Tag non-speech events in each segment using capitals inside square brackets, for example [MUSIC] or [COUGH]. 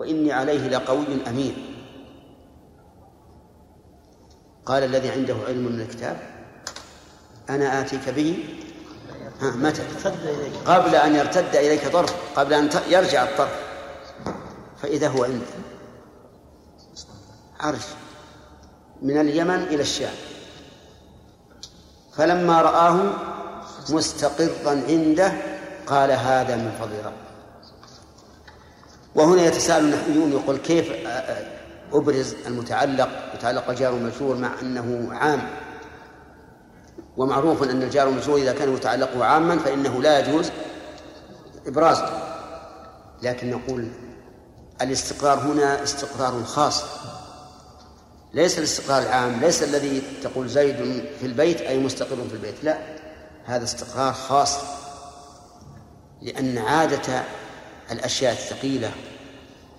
وإني عليه لقوي أمين. قال الذي عنده علم من الكتاب أنا آتيك به. ها متى؟ قبل أن يرتد إليك طرف قبل أن يرجع الطرف. فإذا هو عنده عرش. من اليمن إلى الشام. فلما رآه مستقرا عنده قال هذا من فضل ربي وهنا يتساءل النحويون يقول كيف أبرز المتعلق؟ متعلق الجار المجرور مع أنه عام. ومعروف أن الجار المجرور إذا كان متعلقه عاما فإنه لا يجوز إبرازه. لكن نقول الاستقرار هنا استقرار خاص. ليس الاستقرار العام ليس الذي تقول زيد في البيت أي مستقر في البيت لا. هذا استقرار خاص. لأن عادة الأشياء الثقيلة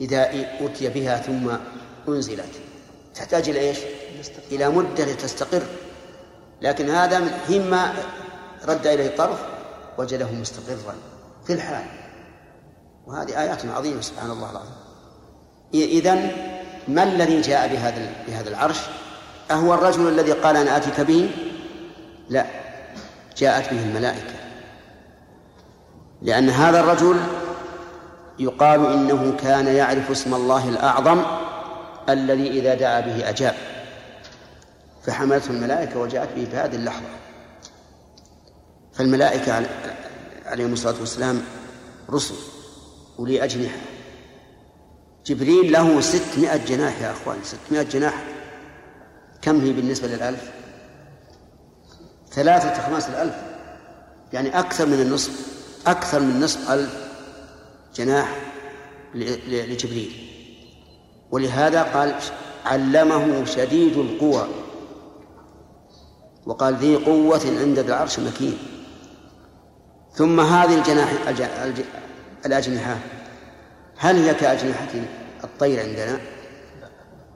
إذا أتي بها ثم أنزلت تحتاج إلى إيش؟ إلى مدة لتستقر لكن هذا من حين ما رد إليه الطرف وجده مستقرا في الحال وهذه آيات عظيمة سبحان الله العظيم إذن ما الذي جاء بهذا بهذا العرش؟ أهو الرجل الذي قال أنا آتيك به؟ لا جاءت به الملائكة لأن هذا الرجل يقال إنه كان يعرف اسم الله الأعظم الذي إذا دعا به أجاب. فحملته الملائكة وجاءت به في هذه اللحظة. فالملائكة عليهم الصلاة والسلام رسل أولي أجنحة. جبريل له ستمائة جناح يا أخوان ستمائة جناح. كم هي بالنسبة للألف؟ ثلاثة أخماس الألف يعني أكثر من النصف أكثر من نصف ألف. جناح لجبريل. ولهذا قال علمه شديد القوى. وقال ذي قوة عند ذي العرش مكين. ثم هذه الجناح الأجنحة هل هي كأجنحة الطير عندنا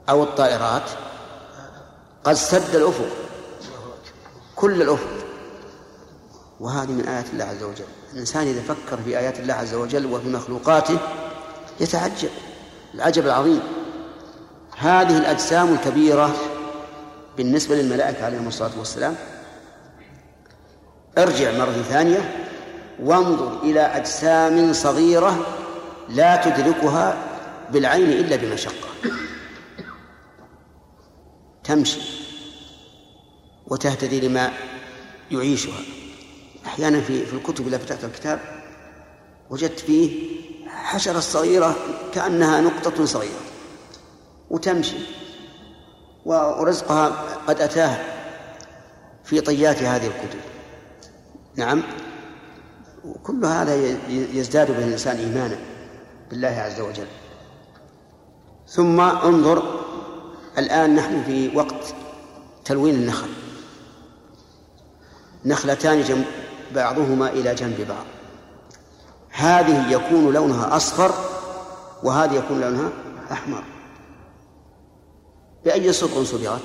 أو الطائرات؟ قد سد الأفق كل الأفق. وهذه من آيات الله عز وجل. الإنسان إذا فكر في آيات الله عز وجل وفي مخلوقاته يتعجب العجب العظيم. هذه الأجسام الكبيرة بالنسبة للملائكة عليهم الصلاة والسلام. ارجع مرة ثانية. وانظر إلى أجسام صغيرة لا تدركها بالعين إلا بمشقة. تمشي وتهتدي لما يعيشها. أحيانا في في الكتب إذا فتحت الكتاب وجدت فيه حشرة صغيرة كأنها نقطة صغيرة وتمشي ورزقها قد أتاها في طيات هذه الكتب. نعم. وكل هذا يزداد به الإنسان إيمانا بالله عز وجل. ثم انظر الآن نحن في وقت تلوين النخل. نخلتان بعضهما إلى جنب بعض. هذه يكون لونها أصفر وهذه يكون لونها أحمر. بأي صبغ صبغت؟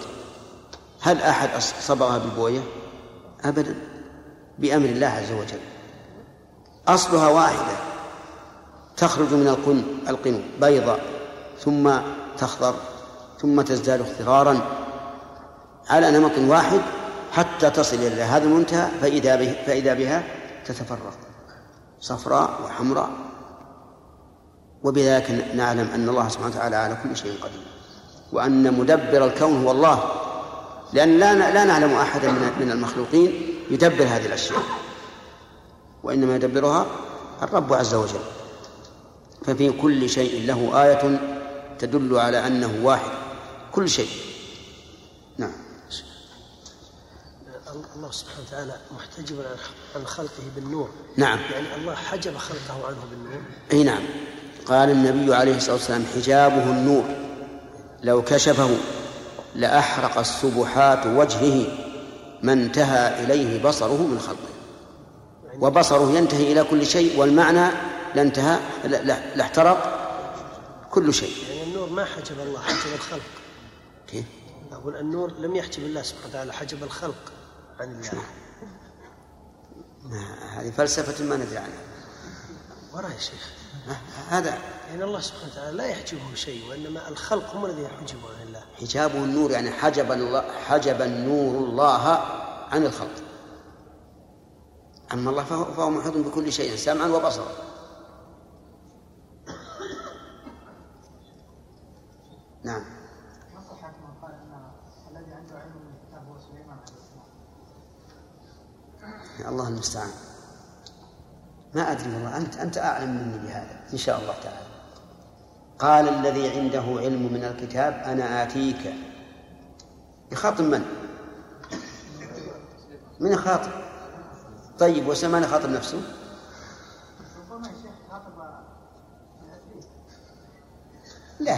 هل أحد صبغها بالبوية؟ أبدا. بأمر الله عز وجل. أصلها واحدة. تخرج من القن القنو بيضاء ثم تخضر ثم تزداد اخضرارا على نمط واحد حتى تصل إلى هذا المنتهى فإذا, به فإذا بها تتفرق. صفراء وحمراء. وبذلك نعلم أن الله سبحانه وتعالى على كل شيء قدير. وأن مدبر الكون هو الله. لأن لا لا نعلم أحدا من المخلوقين يدبر هذه الأشياء. وإنما يدبرها الرب عز وجل. ففي كل شيء له آية تدل على أنه واحد. كل شيء نعم الله سبحانه وتعالى محتجب عن خلقه بالنور. نعم. يعني الله حجب خلقه عنه بالنور. أي نعم. قال النبي عليه الصلاة والسلام حجابه النور. لو كشفه لأحرق السبحات وجهه ما انتهى إليه بصره من خلقه. وبصره ينتهي إلى كل شيء والمعنى لانتهى لاحترق كل شيء. يعني النور ما حجب الله حجب الخلق. كيف؟ أقول النور لم يحجب الله سبحانه وتعالى حجب الخلق. عن الله هذه فلسفة ما ندري عنها. وراء يا شيخ. هذا. يعني الله سبحانه وتعالى لا يحجبه شيء وإنما الخلق هم الذين يحجبون عن الله. حجابه النور يعني حجب الله حجب النور الله عن الخلق. أما الله فهو, فهو محيط بكل شيء سمعا وبصرا. نعم ما صحة من قال أن الذي عنده علم من الكتاب هو سليمان عليه السلام الله المستعان ما أدري والله أنت أنت أعلم مني بهذا إن شاء الله تعالى قال الذي عنده علم من الكتاب أنا آتيك يخاطب من؟ من يخاطب؟ طيب وسلمان يخاطب نفسه؟ لا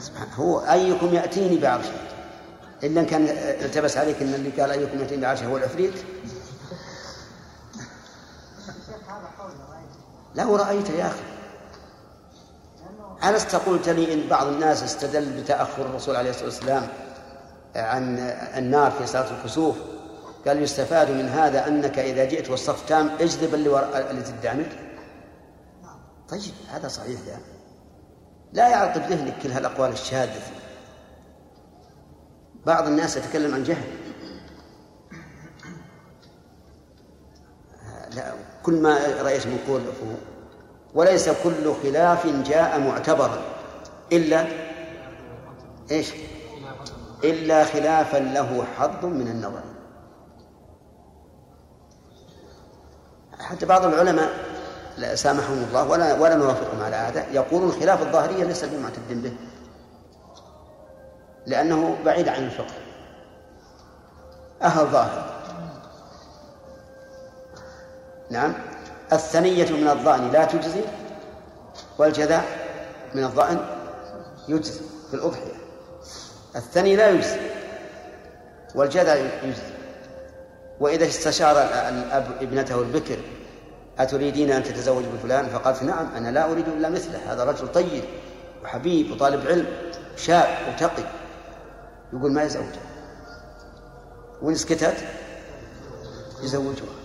سبحان هو أيكم يأتيني بعرشه إلا إن كان التبس عليك إن اللي قال أيكم يأتيني بعرشه هو العفريت له رأيت يا أخي. ألست قلت لي إن بعض الناس استدل بتأخر الرسول عليه الصلاة والسلام عن النار في صلاة الكسوف؟ قال يستفاد من هذا أنك إذا جئت والصف تام اجذب اللي وراء اللي تدعمك. طيب هذا صحيح يعني. لا يعقد ذهنك كل هالأقوال الشاذة. بعض الناس يتكلم عن جهل. لا. كل ما رأيت من قول وليس كل خلاف جاء معتبرا. إلا إيش؟ إلا خلافا له حظ من النظر. حتى بعض العلماء لا سامحهم الله ولا ولا نوافقهم على هذا. يقولون خلاف الظاهرية ليس بمعتد به. لأنه بعيد عن الفقه. أهل ظاهر. نعم. الثنية من الظأن لا تجزي والجذع من الظأن يجزي في الأضحية. الثني لا يجزي والجذع يجزي. وإذا استشار الأب ابنته البكر أتريدين أن تتزوج بفلان؟ فقالت نعم أنا لا أريد إلا مثله هذا رجل طيب وحبيب وطالب علم شاب وتقي. يقول ما يزوجها وإن سكتت يزوجها.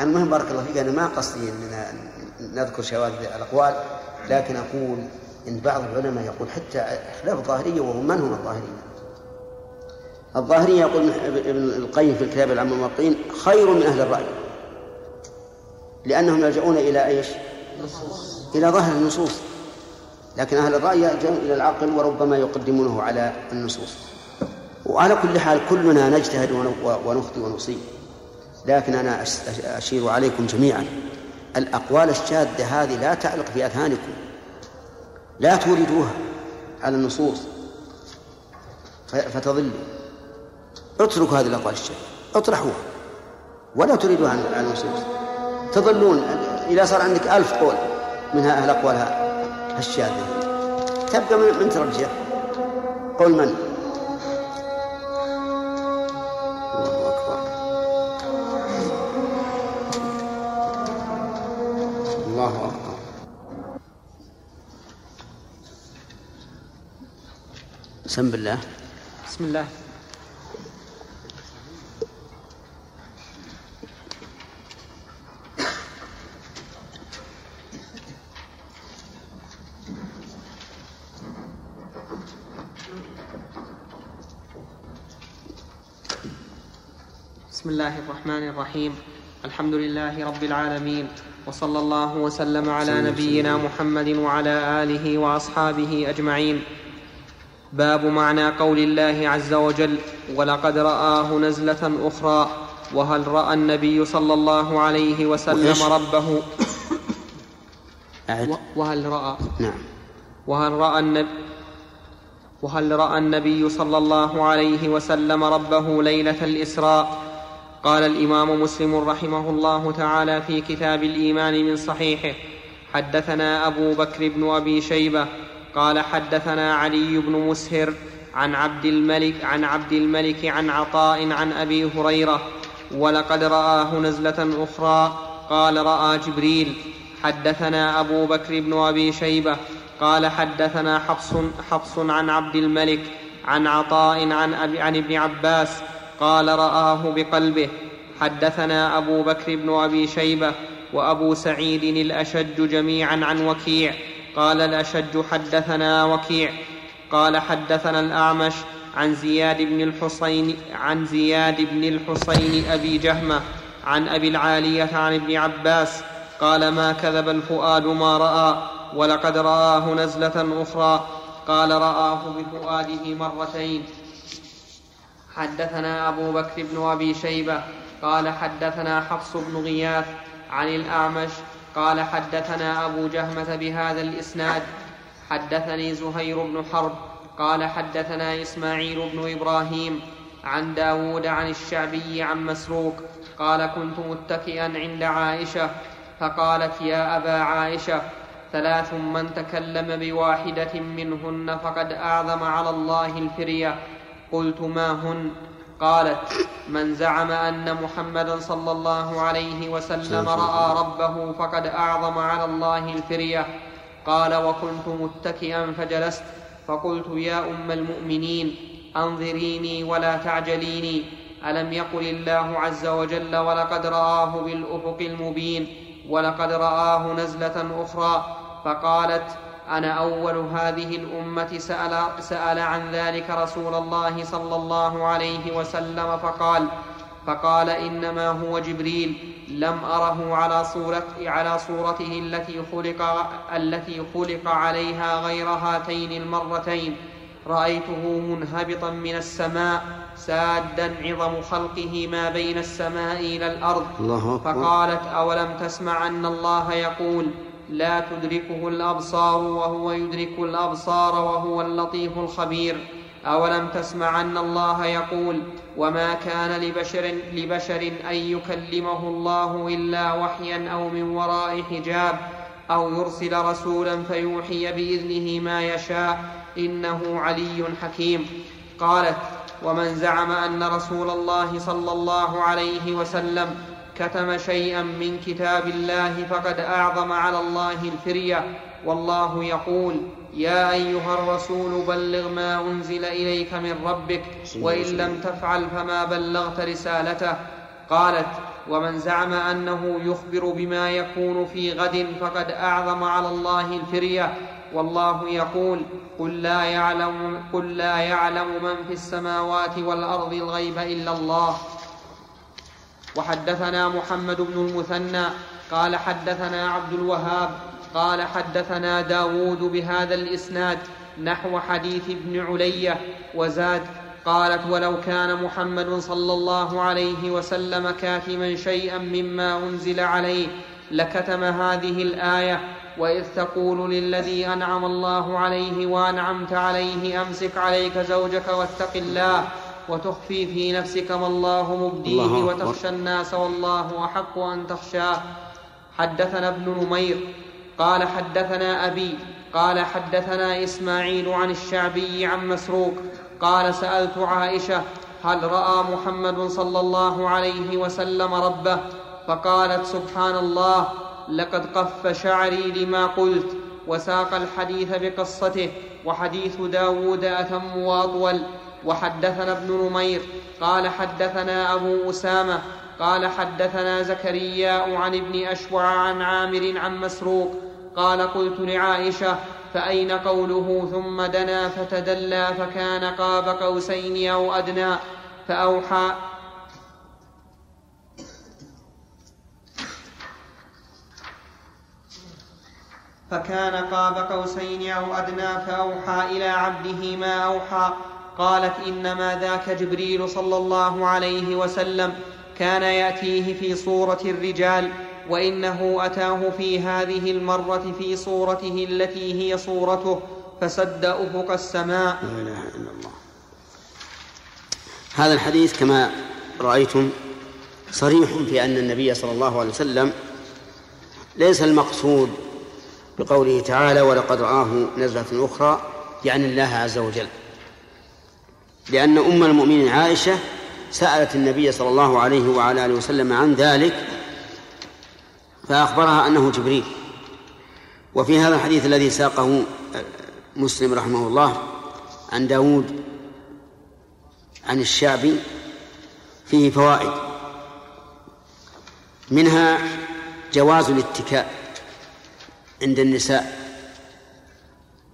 المهم بارك الله فيك أنا ما قصدي أننا نذكر شواذ الأقوال لكن أقول إن بعض العلماء يقول حتى خلاف الظاهرية وهم من هم الظاهرية الظاهرية يقول ابن القيم في الكتاب العام الموقعين خير من أهل الرأي لأنهم يلجؤون إلى إيش؟ إلى ظاهر النصوص لكن أهل الرأي يلجؤون إلى العقل وربما يقدمونه على النصوص. وعلى كل حال كلنا نجتهد ونخطئ ونصيب. لكن أنا أشير عليكم جميعا. الأقوال الشاذة هذه لا تعلق في أذهانكم. لا توردوها على النصوص. فتضلوا اتركوا هذه الأقوال الشاذة. اطرحوها. ولا تريدوها على النصوص. تضلون إذا صار عندك ألف قول منها الأقوال الشاذة. تبقى من ترجح قول من؟ الله أكبر. بسم الله. بسم الله. بسم الله الرحمن الرحيم. الحمد لله رب العالمين. وصلى الله وسلم على نبينا محمد وعلى آله وأصحابه أجمعين. باب معنى قول الله عز وجل ولقد رآه نزلة أخرى وهل رأى النبي صلى الله عليه وسلم ربه؟ وهل رأى؟ نعم. وهل رأى النبي وهل رأى النبي صلى الله عليه وسلم ربه ليلة الإسراء؟ قال الإمام مسلم رحمه الله تعالى في كتاب الإيمان من صحيحه حدثنا أبو بكر بن أبي شيبة قال حدثنا علي بن مسهر عن عبد الملك عن عبد الملك عن عطاء عن أبي هريرة ولقد رآه نزلة أخرى قال رأى جبريل حدثنا أبو بكر بن أبي شيبة قال حدثنا حفص حفص عن عبد الملك عن عطاء عن, أبي عن ابن عباس قال رآه بقلبه حدثنا أبو بكر بن أبي شيبة وأبو سعيد الأشج جميعا عن وكيع قال الأشج حدثنا وكيع قال حدثنا الأعمش عن زياد بن الحصين عن زياد بن الحصين أبي جهمة عن أبي العالية عن ابن عباس قال ما كذب الفؤاد ما رأى ولقد رآه نزلة أخرى. قال رآه بفؤاده مرتين. حدثنا أبو بكر بن أبي شيبة قال حدثنا حفص بن غياث عن الأعمش قال حدثنا أبو جهمة بهذا الإسناد حدثني زهير بن حرب قال حدثنا إسماعيل بن إبراهيم عن داود عن الشعبي عن مسروق قال كنت متكئا عند عائشة فقالت يا أبا عائشة ثلاث من تكلم بواحدة منهن فقد أعظم على الله الفرية. قلت ما هن؟ قالت من زعم أن محمدا صلى الله عليه وسلم رأى ربه فقد أعظم على الله الفرية. قال وكنت متكئا فجلست فقلت يا أم المؤمنين أنظريني ولا تعجليني. ألم يقل الله عز وجل ولقد رآه بالأفق المبين ولقد رآه نزلة أخرى فقالت أنا أول هذه الأمة سأل, سأل عن ذلك رسول الله صلى الله عليه وسلم فقال فقال إنما هو جبريل لم أره على صورته على صورته التي خلق التي خلق عليها غير هاتين المرتين رأيته منهبطا من السماء سادا عظم خلقه ما بين السماء إلى الأرض الله فقالت أولم تسمع أن الله يقول لا تدركه الأبصار وهو يدرك الأبصار وهو اللطيف الخبير. أولم تسمع أن الله يقول وما كان لبشر لبشر أن يكلمه الله إلا وحيا أو من وراء حجاب أو يرسل رسولا فيوحي بإذنه ما يشاء إنه علي حكيم. قالت ومن زعم أن رسول الله صلى الله عليه وسلم كتم شيئا من كتاب الله فقد أعظم على الله الفرية. والله يقول يا أيها الرسول بلغ ما أنزل إليك من ربك وإن لم تفعل فما بلغت رسالته. قالت ومن زعم أنه يخبر بما يكون في غد فقد أعظم على الله الفرية. والله يقول قل لا يعلم قل لا يعلم من في السماوات والأرض الغيب إلا الله. وحدثنا محمد بن المثنى قال حدثنا عبد الوهاب قال حدثنا داود بهذا الإسناد نحو حديث ابن علية وزاد قالت ولو كان محمد صلى الله عليه وسلم كاتما شيئا مما أنزل عليه لكتم هذه الآية وإذ تقول للذي أنعم الله عليه وأنعمت عليه أمسك عليك زوجك واتق الله وتخفي في نفسك ما الله مبديه الله وتخشى الناس والله أحق أن تخشاه. حدثنا ابن نمير قال حدثنا أبي قال حدثنا إسماعيل عن الشعبي عن مسروق قال سألت عائشة هل رأى محمد صلى الله عليه وسلم ربه؟ فقالت سبحان الله لقد قف شعري لما قلت وساق الحديث بقصته وحديث داود أتم وأطول. وحدثنا ابن نمير قال حدثنا أبو أسامة قال حدثنا زكرياء عن ابن أشوع عن عامر عن مسروق قال قلت لعائشة فأين قوله ثم دنا فتدلى فكان قاب قوسين أو أدنى؟ فأوحى فكان قاب قوسين أو أدنى فأوحى إلى عبده ما أوحى. قالت إنما ذاك جبريل صلى الله عليه وسلم كان يأتيه في صورة الرجال وإنه أتاه في هذه المرة في صورته التي هي صورته فسد افق السماء لا إله إلا الله. هذا الحديث كما رأيتم صريح في أن النبي صلى الله عليه وسلم ليس المقصود بقوله تعالى ولقد رآه نزلة أخرى يعني الله عز وجل. لأن أم المؤمنين عائشة سألت النبي صلى الله عليه وعلى آله وسلم عن ذلك فأخبرها أنه جبريل. وفي هذا الحديث الذي ساقه مسلم رحمه الله عن داود عن الشعبي فيه فوائد. منها جواز الاتكاء عند النساء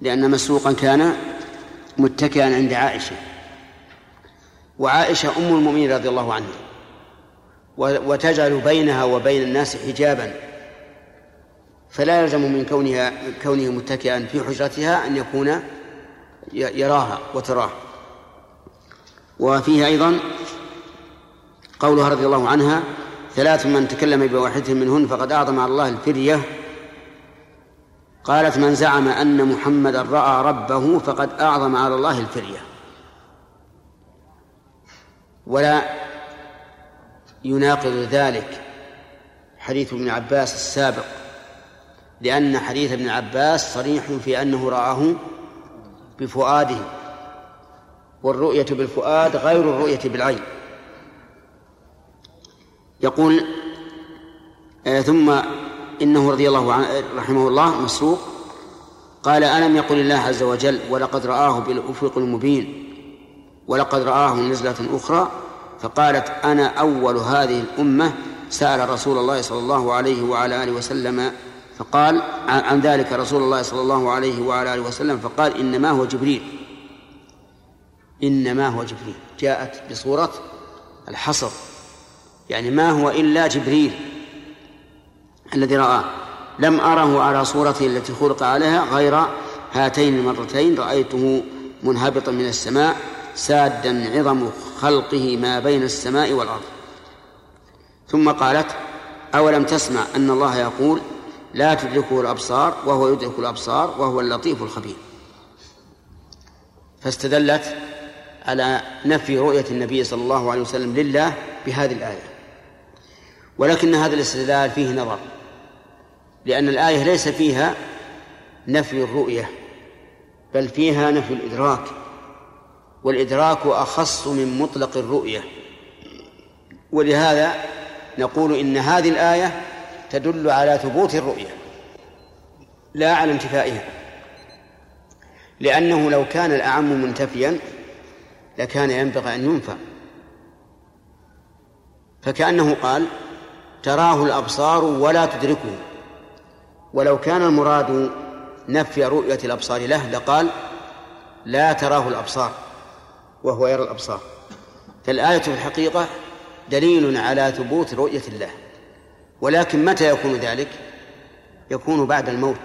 لأن مسروقا كان متكئا عند عائشة. وعائشة أم المؤمنين رضي الله عنها. وتجعل بينها وبين الناس حجابا. فلا يلزم من كونها كونه متكئا في حجرتها أن يكون يراها وتراه. وفيه أيضا قولها رضي الله عنها ثلاث من تكلم بواحدة منهن فقد أعظم على الله الفرية قالت من زعم أن محمدا رأى ربه فقد أعظم على الله الفرية ولا يناقض ذلك حديث ابن عباس السابق لأن حديث ابن عباس صريح في أنه رآه بفؤاده والرؤية بالفؤاد غير الرؤية بالعين. يقول آه ثم إنه رضي الله عنه رحمه الله مسروق قال ألم يقل الله عز وجل ولقد رآه بالأفق المبين ولقد رآه نزلة أخرى فقالت أنا أول هذه الأمة سأل رسول الله صلى الله عليه وعلى آله وسلم فقال عن ذلك رسول الله صلى الله عليه وعلى آله وسلم فقال إنما هو جبريل. إنما هو جبريل. جاءت بصورة الحصر. يعني ما هو إلا جبريل الذي رآه. لم أره على صورته التي خلق عليها غير هاتين المرتين رأيته منهبطا من السماء سادا عظم خلقه ما بين السماء والأرض. ثم قالت أولم تسمع أن الله يقول لا تدركه الأبصار وهو يدرك الأبصار وهو اللطيف الخبير. فاستدلت على نفي رؤية النبي صلى الله عليه وسلم لله بهذه الآية. ولكن هذا الاستدلال فيه نظر لأن الآية ليس فيها نفي الرؤية بل فيها نفي الإدراك. والإدراك أخص من مطلق الرؤية. ولهذا نقول إن هذه الآية تدل على ثبوت الرؤية. لا على انتفائها. لأنه لو كان الأعم منتفيا لكان ينبغي أن ينفى. فكأنه قال تراه الأبصار ولا تدركه. ولو كان المراد نفي رؤية الأبصار له لقال لا تراه الأبصار. وهو يرى الأبصار. فالآية في الحقيقة دليل على ثبوت رؤية الله. ولكن متى يكون ذلك؟ يكون بعد الموت.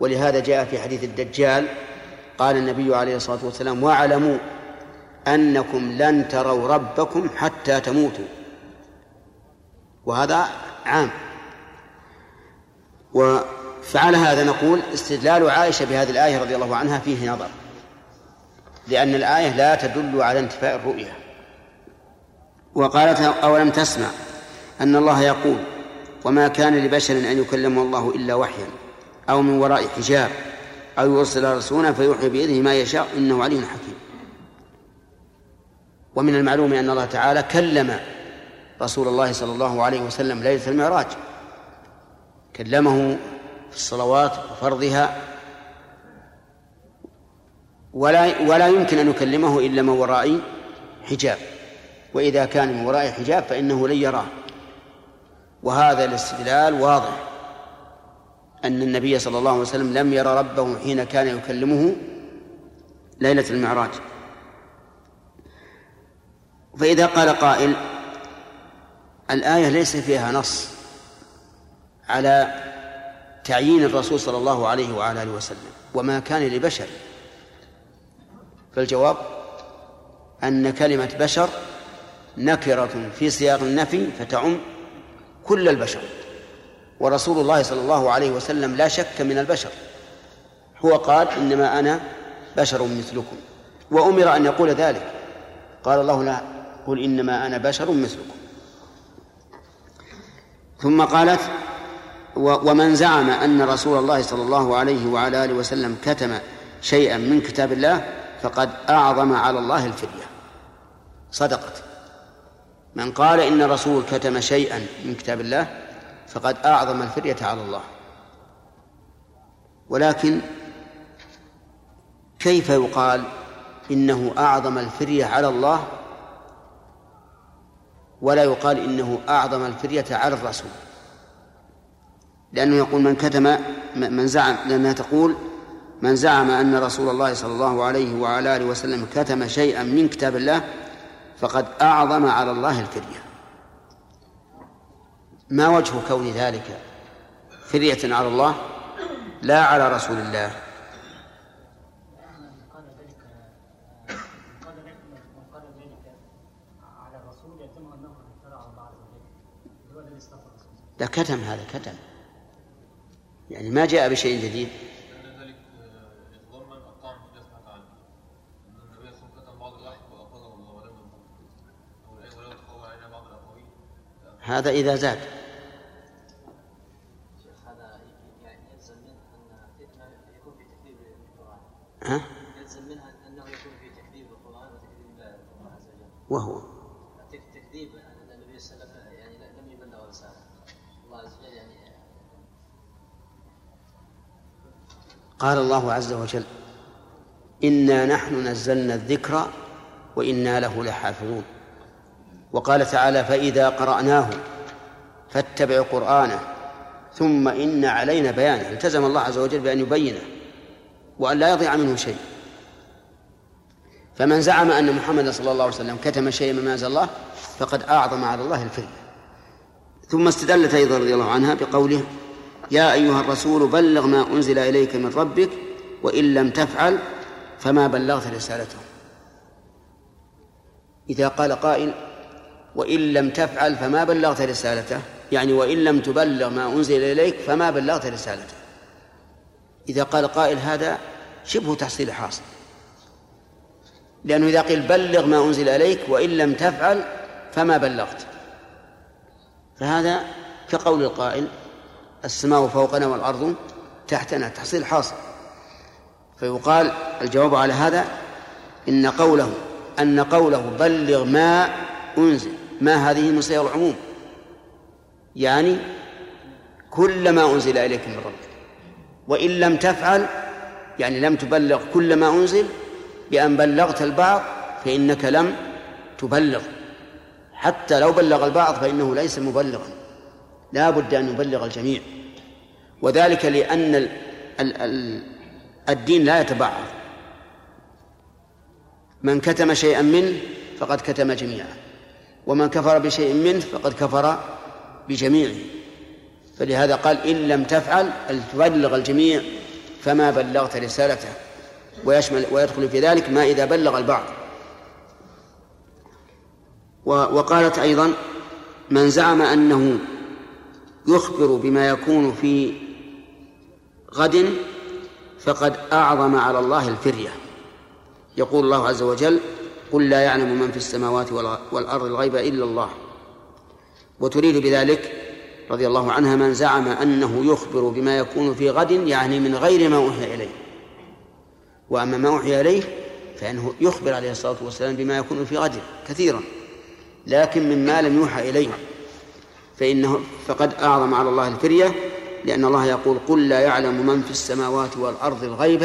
ولهذا جاء في حديث الدجال قال النبي عليه الصلاة والسلام واعلموا أنكم لن تروا ربكم حتى تموتوا. وهذا عام. وفعل هذا نقول استدلال عائشة بهذه الآية رضي الله عنها فيه نظر. لأن الآية لا تدل على انتفاء الرؤية وقالت أولم تسمع أن الله يقول وما كان لبشر أن يكلمه الله إلا وحيا أو من وراء حجاب أو يرسل رسولا فيوحي بإذنه ما يشاء إنه عليم حكيم. ومن المعلوم أن الله تعالى كلم رسول الله صلى الله عليه وسلم ليلة المعراج. كلمه في الصلوات وفرضها ولا ولا يمكن أن يكلمه إلا من وراء حجاب. وإذا كان من وراء حجاب فإنه لن يراه. وهذا الاستدلال واضح. أن النبي صلى الله عليه وسلم لم يرى ربه حين كان يكلمه ليلة المعراج. فإذا قال قائل الآية ليس فيها نص على تعيين الرسول صلى الله عليه وعلى آله وسلم وما كان لبشر. فالجواب أن كلمة بشر نكرة في سياق النفي فتعم كل البشر ورسول الله صلى الله عليه وسلم لا شك من البشر هو قال إنما أنا بشر مثلكم وأمر أن يقول ذلك قال الله لا قل إنما أنا بشر مثلكم. ثم قالت ومن زعم أن رسول الله صلى الله عليه وعلى آله وسلم كتم شيئا من كتاب الله فقد أعظم على الله الفدية. صدقت. من قال إن الرسول كتم شيئا من كتاب الله فقد أعظم الفرية على الله. ولكن كيف يقال إنه أعظم الفرية على الله؟ ولا يقال إنه أعظم الفرية على الرسول. لأنه يقول من كتم من زعم لأنها تقول من زعم أن رسول الله صلى الله عليه وعلى آله وسلم كتم شيئا من كتاب الله فقد أعظم على الله الفرية ما وجه كون ذلك؟ فرية على الله لا على رسول الله. لا كتم هذا كتم. يعني ما جاء بشيء جديد. هذا إذا زاد. ها؟ يلزم انه يكون في تكذيب القران وتكذيب الله عز وجل وهو. تكذيب ان النبي صلى الله عليه وسلم يعني لم الله عز وجل يعني قال الله عز وجل إنا نحن نزلنا الذكر وإنا له لحافظون. وقال تعالى فإذا قرأناه فاتبع قرآنه ثم إن علينا بيانه. التزم الله عز وجل بأن يبينه وأن لا يضيع منه شيء. فمن زعم أن محمد صلى الله عليه وسلم كتم شيئا مما أنزل الله فقد أعظم على الله الفرية ثم استدلت أيضا رضي الله عنها بقوله يا أيها الرسول بلغ ما أنزل إليك من ربك وإن لم تفعل فما بلغت رسالته. إذا قال قائل وإن لم تفعل فما بلغت رسالته. يعني وإن لم تبلغ ما أنزل إليك فما بلغت رسالته. إذا قال قائل هذا شبه تحصيل حاصل. لأنه إذا قيل بلغ ما أنزل إليك وإن لم تفعل فما بلغت. فهذا كقول القائل السماء فوقنا والأرض تحتنا تحصيل حاصل. فيقال الجواب على هذا إن قوله أن قوله بلغ ما أنزل ما هذه من صيغ العموم. يعني كل ما أنزل إليك من ربك وإن لم تفعل يعني لم تبلغ كل ما أنزل بأن بلغت البعض فإنك لم تبلغ. حتى لو بلغ البعض فإنه ليس مبلغا. لا بد أن يبلغ الجميع. وذلك لأن ال ال ال الدين لا يتبعض. من كتم شيئا منه فقد كتم جميعا. ومن كفر بشيء منه فقد كفر بجميعه. فلهذا قال إن لم تفعل تبلغ الجميع فما بلغت رسالته. ويشمل ويدخل في ذلك ما إذا بلغ البعض. وقالت أيضا من زعم أنه يخبر بما يكون في غد فقد أعظم على الله الفرية. يقول الله عز وجل قل لا يعلم من في السماوات والأرض الغيب إلا الله. وتريد بذلك رضي الله عنها من زعم أنه يخبر بما يكون في غد يعني من غير ما أوحي إليه. وأما ما أوحي إليه فإنه يخبر عليه الصلاة والسلام بما يكون في غد كثيرا. لكن مما لم يوحى إليه فإنه فقد أعظم على الله الفرية لأن الله يقول قل لا يعلم من في السماوات والأرض الغيب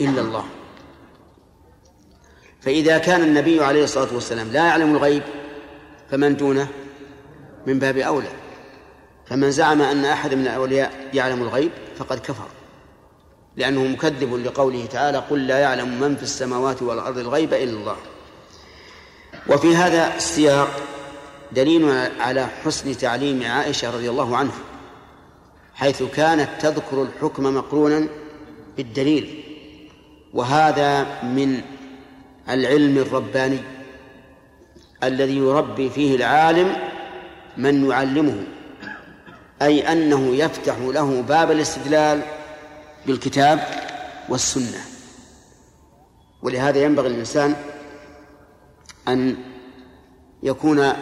إلا الله. فإذا كان النبي عليه الصلاة والسلام لا يعلم الغيب فمن دونه من باب أولى. فمن زعم أن أحد من الأولياء يعلم الغيب فقد كفر لأنه مكذب لقوله تعالى قل لا يعلم من في السماوات والأرض الغيب إلا الله. وفي هذا السياق دليل على حسن تعليم عائشة رضي الله عنها حيث كانت تذكر الحكم مقرونا بالدليل وهذا من العلم الرباني الذي يربي فيه العالم من يعلمه أي أنه يفتح له باب الاستدلال بالكتاب والسنة. ولهذا ينبغي للإنسان أن يكون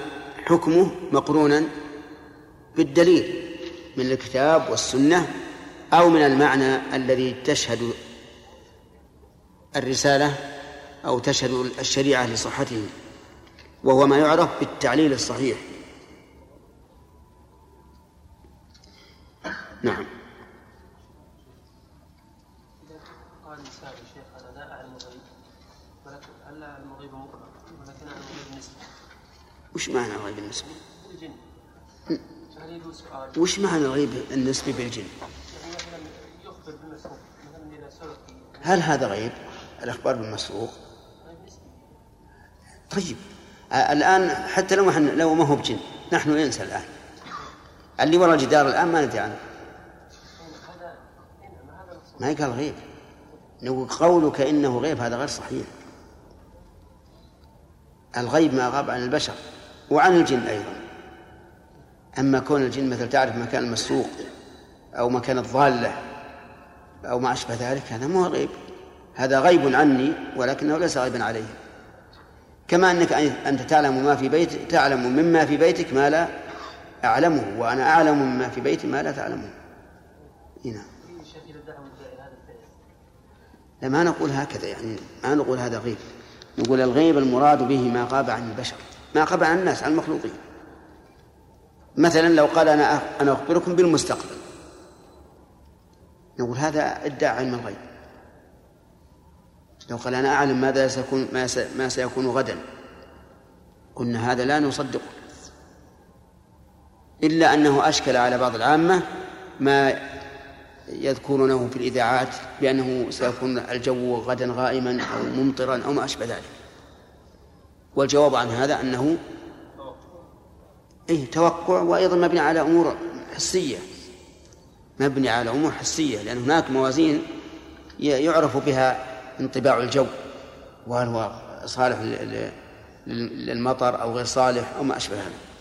حكمه مقرونا بالدليل من الكتاب والسنة أو من المعنى الذي تشهد الرسالة أو تشهد الشريعة لصحته وهو ما يعرف بالتعليل الصحيح نعم قال لا اعلم الغيب ولكن الغيب مطلقا ولكن الغيب النسبي وش معنى الغيب النسبي؟ الجن وش معنى الغيب النسبي بالجن؟ هل هذا غيب؟ الأخبار بالمسروق؟ طيب. الآن حتى لو لو ما هو بجن نحن ننسى الآن. اللي وراء الجدار الآن ما ندري عنه. ما يقال غيب. نقول قولك إنه غيب هذا غير صحيح. الغيب ما غاب عن البشر وعن الجن أيضا. أما كون الجن مثل تعرف مكان المسروق أو مكان الضالة أو ما أشبه ذلك هذا مو غيب. هذا غيب عني ولكنه ليس غيبا عليه كما أنك أنت تعلم ما في بيتك تعلم مما في بيتك ما لا أعلمه وأنا أعلم مما في بيتي ما لا تعلمه. نعم. لا ما نقول هكذا يعني ما نقول هذا غيب. نقول الغيب المراد به ما غاب عن البشر ما غاب عن الناس عن المخلوقين. مثلا لو قال أنا أنا أخبركم بالمستقبل. نقول هذا ادعى علم الغيب. لو قال أنا أعلم ماذا سيكون ما سيكون غدا. قلنا هذا لا نصدقه. إلا أنه أشكل على بعض العامة ما يذكرونه في الإذاعات بأنه سيكون الجو غدا غائما أو ممطرا أو ما أشبه ذلك. والجواب عن هذا أنه أي توقع وأيضا مبني على أمور حسية. مبني على أمور حسية لأن هناك موازين يعرف بها انطباع الجو وهل هو صالح للمطر أو غير صالح أو ما أشبه هذا.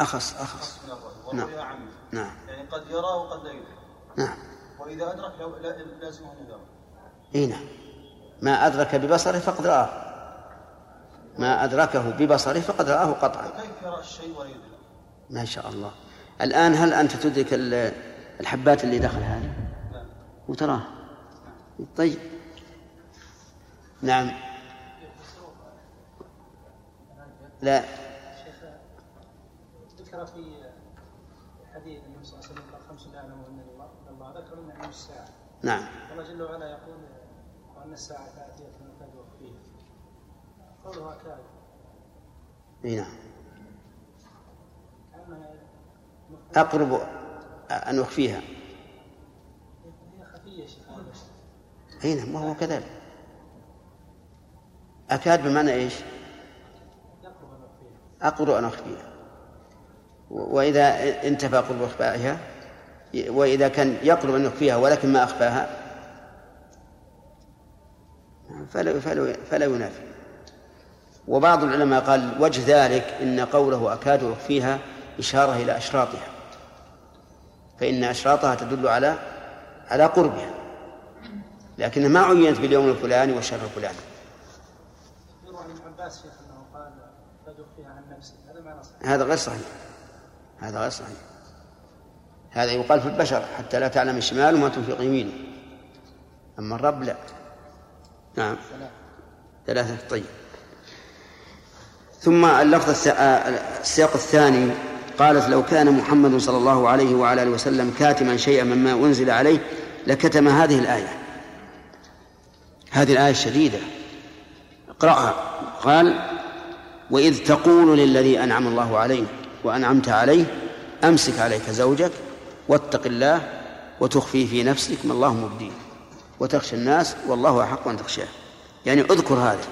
أخص أخص. من الرؤية. نعم. أعم. نعم. يعني قد يرى وقد لا يدرك نعم. وإذا أدرك لازمه أن إي نعم. ما أدرك ببصره فقد رآه. ما أدركه ببصره فقد رآه قطعا. كيف يرى الشيء ولا يدرك؟ ما شاء الله. الآن هل أنت تدرك الحبات اللي هذه نعم وتراه. طيب. نعم. لا. ذكر في حديث النبي صلى الله عليه وسلم قال خمس لا يعلمهن الا الله ذكر من علم الساعة. نعم. الله جل وعلا يقول وان الساعة اتيه من كاد فيه قولها كاد إي نعم. هي خفيه شيخ أي نعم وهو كذلك. أكاد بمعنى إيش؟ أقرب أن أخفيها. وإذا انتفى قرب إخفائها وإذا كان يقرب أن يخفيها ولكن ما أخفاها فلا فلا فلا ينافي. وبعض العلماء قال وجه ذلك إن قوله أكاد أخفيها إشارة إلى أشراطها. فإن أشراطها تدل على على قربها. لكنها ما عينت باليوم الفلاني والشهر الفلاني. عن ابن عباس قال عن هذا ما هذا غير صحيح. هذا غير صحيح. هذا يقال في البشر حتى لا تعلم الشمال ما تنفق يمينه. أما الرب لا. نعم. ثلاثة. طيب. ثم اللفظ السياق الثاني قالت لو كان محمد صلى الله عليه وعلى آله وسلم كاتما شيئا مما أنزل عليه لكتم هذه الآية. هذه الآية الشديدة. اقرأها. قال وإذ تقول للذي أنعم الله عليه وأنعمت عليه أمسك عليك زوجك واتق الله وتخفي في نفسك ما الله مبديه وتخشى الناس والله أحق أن تخشاه. يعني اذكر هذا.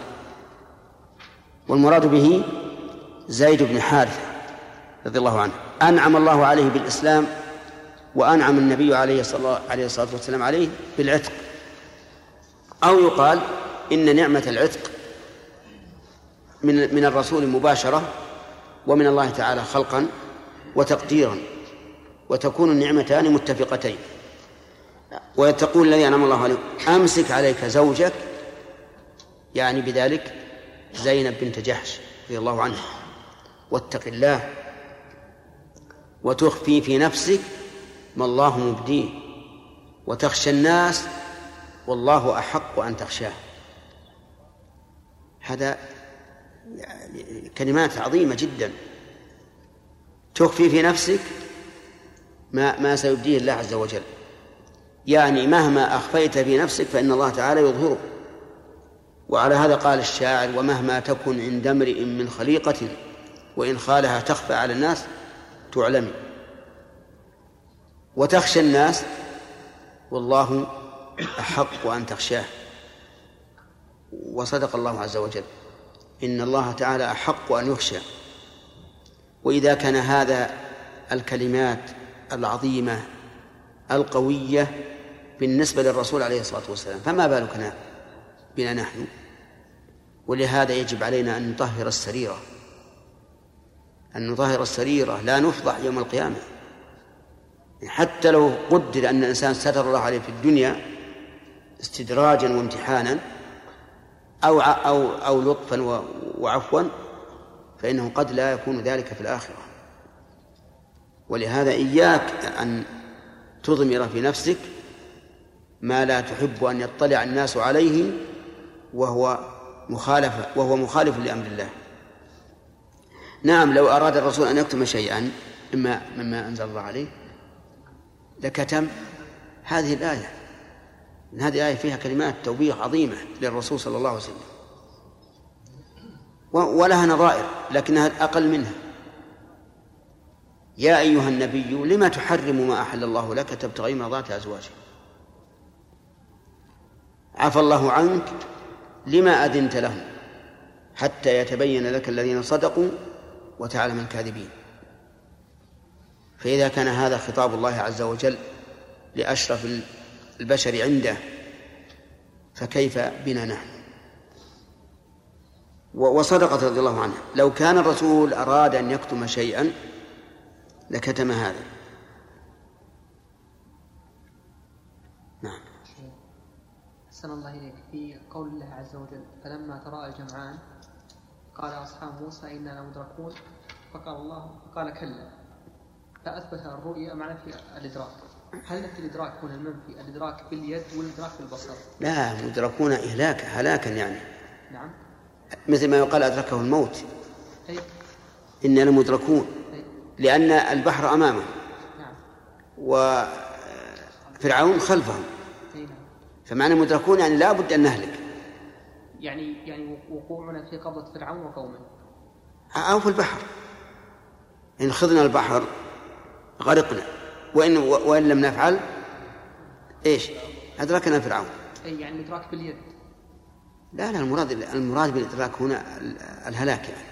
والمراد به زيد بن حارثة. رضي الله عنه. أنعم الله عليه بالإسلام وأنعم النبي عليه الصلاة والسلام عليه بالعتق. أو يقال إن نعمة العتق من من الرسول مباشرة ومن الله تعالى خلقا وتقديرا وتكون النعمتان متفقتين. وتقول الذي أنعم الله عليه أمسك عليك زوجك يعني بذلك زينب بنت جحش رضي الله عنها. واتق الله وتخفي في نفسك ما الله مبديه. وتخشى الناس والله أحق أن تخشاه. هذا كلمات عظيمة جدا. تخفي في نفسك ما ما سيبديه الله عز وجل. يعني مهما أخفيت في نفسك فإن الله تعالى يظهره. وعلى هذا قال الشاعر ومهما تكن عند امرئ من خليقة وإن خالها تخفى على الناس تعلمي. وتخشى الناس والله أحق أن تخشاه. وصدق الله عز وجل. إن الله تعالى أحق أن يخشى. وإذا كان هذا الكلمات العظيمة القوية بالنسبة للرسول عليه الصلاة والسلام فما بالك بنا نحن؟ ولهذا يجب علينا أن نطهر السريرة أن نطهر السريرة لا نفضح يوم القيامة. حتى لو قدر أن الإنسان ستر الله عليه في الدنيا استدراجا وامتحانا أو أو أو لطفا وعفوا فإنه قد لا يكون ذلك في الآخرة. ولهذا إياك أن تضمر في نفسك ما لا تحب أن يطلع الناس عليه وهو مخالف وهو مخالف لأمر الله. نعم لو أراد الرسول أن يكتم شيئا مما مما أنزل الله عليه لكتم هذه الآية. هذه الآية فيها كلمات توبيخ عظيمة للرسول صلى الله عليه وسلم. ولها نظائر لكنها أقل منها. يا أيها النبي لما تحرم ما أحل الله لك؟ تبتغي مرضات أزواجك. عفى الله عنك لما أذنت لهم حتى يتبين لك الذين صدقوا وتعلم الكاذبين. فإذا كان هذا خطاب الله عز وجل لأشرف البشر عنده فكيف بنا نحن؟ وصدقت رضي الله عنها. لو كان الرسول أراد أن يكتم شيئا لكتم هذا. نعم. أحسن الله إليك. في قول الله عز وجل فلما تراءى الجمعان قال أصحاب موسى إنا لمدركون فقال الله قال كلا. فأثبت الرؤيا معنى في الإدراك. هل نفي الإدراك هنا المنفي الإدراك باليد والإدراك بالبصر؟ لا مدركون إهلاكا هلاكا يعني. نعم. مثل ما يقال أدركه الموت. أي. إنا لمدركون أي. لأن البحر أمامه. نعم. وفرعون خلفهم. أي نعم. فمعنى مدركون يعني لا بد أن نهلك. يعني يعني وقوعنا في قبضة فرعون وقومه. أو في البحر. إن خذنا البحر غرقنا. وإن وإن لم نفعل إيش؟ أدركنا فرعون. أي يعني الإدراك باليد. لا لا المراد المراد بالإدراك هنا الهلاك يعني.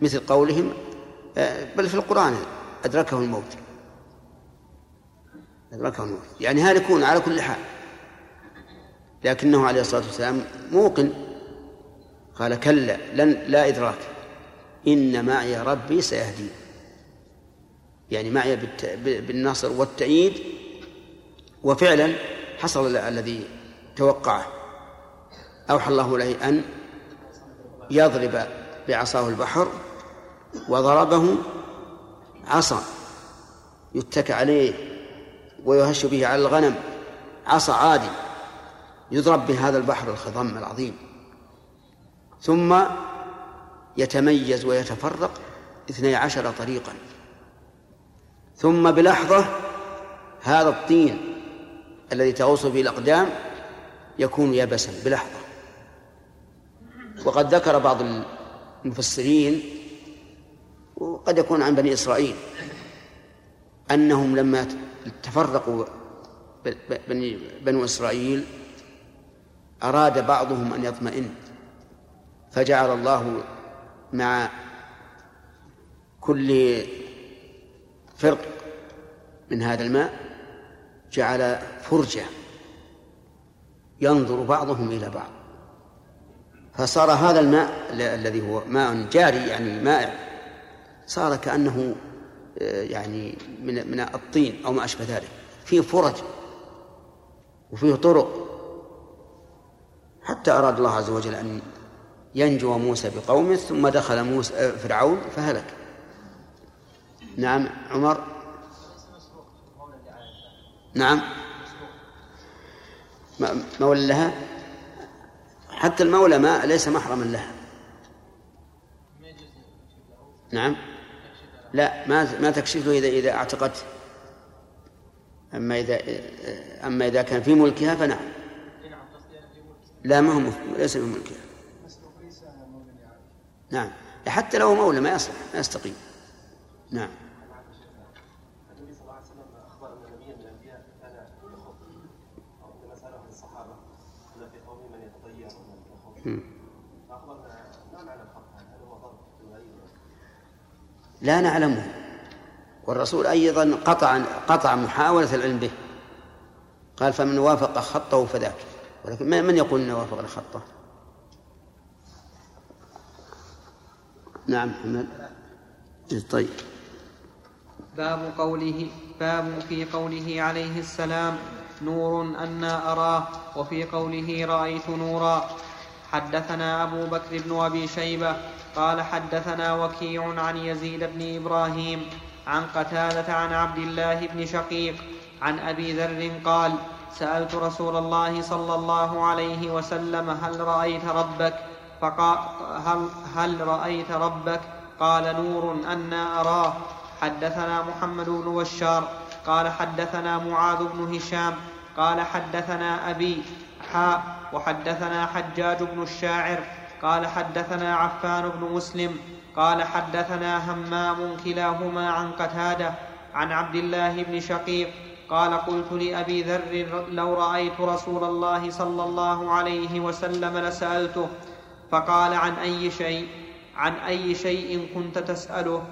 مثل قولهم آه، بل في القرآن أدركه الموت. أدركه الموت. يعني هالكون على كل حال. لكنه عليه الصلاة والسلام موقن. قال كلا لن لا إدراك. إن معي ربي سيهدين يعني معي بالنصر والتأييد. وفعلا حصل الذي توقعه. أوحى الله إليه أن يضرب بعصاه البحر وضربه عصا. يتكى عليه ويهش به على الغنم. عصا عادي. يضرب بهذا البحر الخضم العظيم. ثم يتميز ويتفرق اثني عشر طريقا. ثم بلحظة هذا الطين الذي تغوص به الأقدام يكون يبسا بلحظة. وقد ذكر بعض المفسرين وقد يكون عن بني إسرائيل أنهم لما تفرقوا بني بنو إسرائيل أراد بعضهم أن يطمئن. فجعل الله مع كل فرق من هذا الماء جعل فرجة ينظر بعضهم إلى بعض. فصار هذا الماء الذي هو ماء جاري يعني مائع صار كأنه آه، يعني من من الطين أو ما أشبه ذلك. فيه فرج وفيه طرق. حتى أراد الله عز وجل أن ينجو موسى بقومه ثم دخل موسى آه، فرعون فهلك. نعم عمر. نعم. مولى لها. حتى المولى ما ليس محرما لها. نعم. لا ما ما تكشف له إذا إذا أعتقته. أما إذا أما إذا كان في ملكها فنعم. لا ما هو ليس في ملكها. نعم. حتى لو مولى ما يصلح ما يستقيم. نعم. لا نعلمه. والرسول أيضا قطع قطع محاولة العلم به. قال فمن وافق خطه فذاك. ولكن من يقول إنه وافق خطه؟ نعم محمد طيب. باب قوله باب في قوله عليه السلام نور أنا أراه وفي قوله رأيت نورا. حدثنا أبو بكر بن أبي شيبة قال حدثنا وكيع عن يزيد بن إبراهيم عن قتادة عن عبد الله بن شقيق عن أبي ذر قال سألت رسول الله صلى الله عليه وسلم هل رأيت ربك؟ فقال هل, هل رأيت ربك؟ قال نور أنا أراه. حدثنا محمد بن بشار قال حدثنا معاذ بن هشام. قال حدثنا أبي حاء وحدثنا حجاج بن الشاعر. قال حدثنا عفان بن مسلم. قال حدثنا همام كلاهما عن قتادة. عن عبد الله بن شقيق. قال قلت لأبي ذر لو رأيت رسول الله صلى الله عليه وسلم لسألته. فقال عن أي شيء؟ عن أي شيء كنت تسأله؟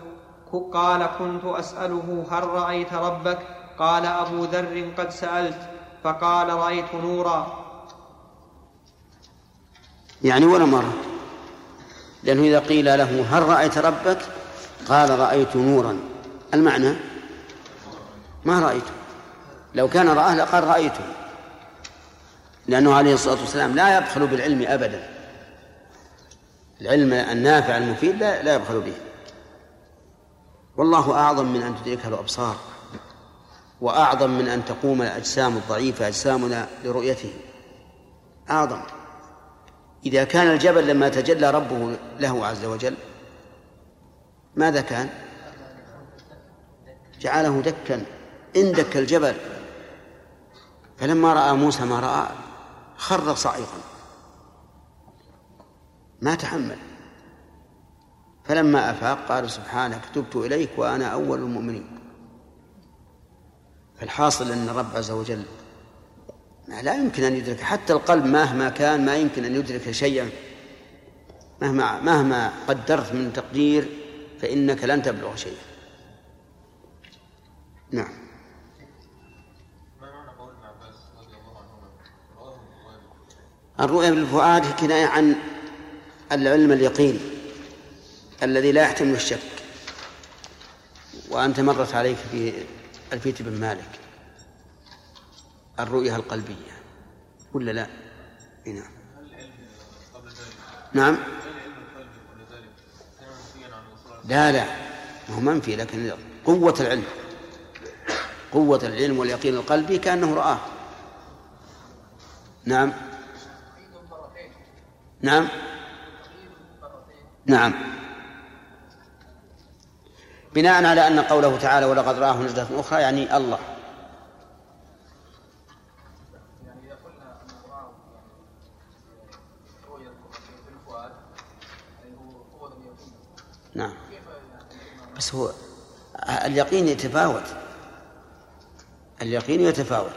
قال كنت أسأله هل رأيت ربك؟ قال أبو ذر قد سألت فقال رأيت نورا. يعني ولا مرة؟ لأنه إذا قيل له هل رأيت ربك؟ قال رأيت نورا. المعنى؟ ما رأيته. لو كان رآه لقال رأيته. لأنه عليه الصلاة والسلام لا يبخل بالعلم أبدا. العلم النافع المفيد لا, لا يبخل به. والله أعظم من أن تدركه الأبصار وأعظم من أن تقوم الأجسام الضعيفة أجسامنا لرؤيته. أعظم. إذا كان الجبل لما تجلى ربه له عز وجل ماذا كان؟ جعله دكا. اندك الجبل فلما رأى موسى ما رأى خر صعيقا ما تحمل. فلما أفاق قال سبحانك تبت إليك وأنا أول المؤمنين. فالحاصل أن الرب عز وجل لا يمكن أن يدرك حتى القلب مهما كان ما يمكن أن يدرك شيئا. مهما مهما قدرت من تقدير فإنك لن تبلغ شيئا. نعم. الرؤيا بالفؤاد كناية عن العلم اليقين الذي لا يحتمل الشك. وأنت مرت عليك في ألفية بن مالك. الرؤيا القلبية. ولا لا؟ نعم. نعم. لا لا. ما هو منفي لكن قوة العلم. قوة العلم واليقين القلبي كأنه رآه. نعم. نعم. نعم. بناء على أن قوله تعالى ولقد رآه نزلة أخرى يعني الله. نعم. بس هو اليقين يتفاوت. اليقين يتفاوت.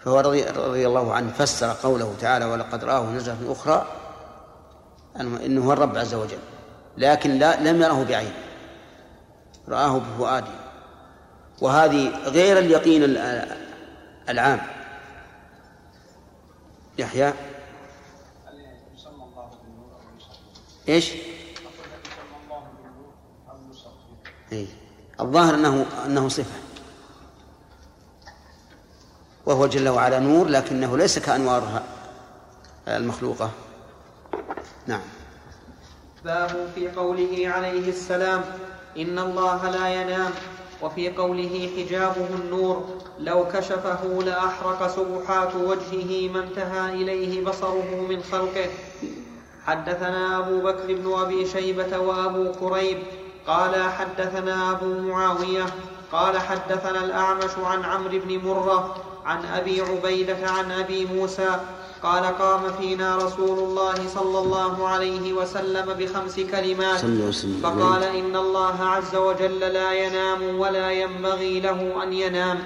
فهو رضي, رضي الله عنه فسر قوله تعالى ولقد رآه نزلة أخرى أنه هو الرب عز وجل. لكن لا لم يره بعينه. رآه بفؤاده. وهذه غير اليقين ال- العام. يحيى؟ إيش؟ إيه. الظاهر انه أنه صفة. وهو جل وعلا نور لكنه ليس كأنوارها المخلوقة. نعم. باب في قوله عليه السلام إن الله لا ينام. وفي قوله حجابه النور لو كشفه لأحرق سبحات وجهه ما انتهى إليه بصره من خلقه. حدثنا أبو بكر بن أبي شيبة وأبو كريب قال حدثنا أبو معاوية قال حدثنا الأعمش عن عمرو بن مرة عن أبي عبيدة عن أبي موسى قال قام فينا رسول الله صلى الله عليه وسلم بخمس كلمات. فقال إن الله عز وجل لا ينام ولا ينبغي له أن ينام.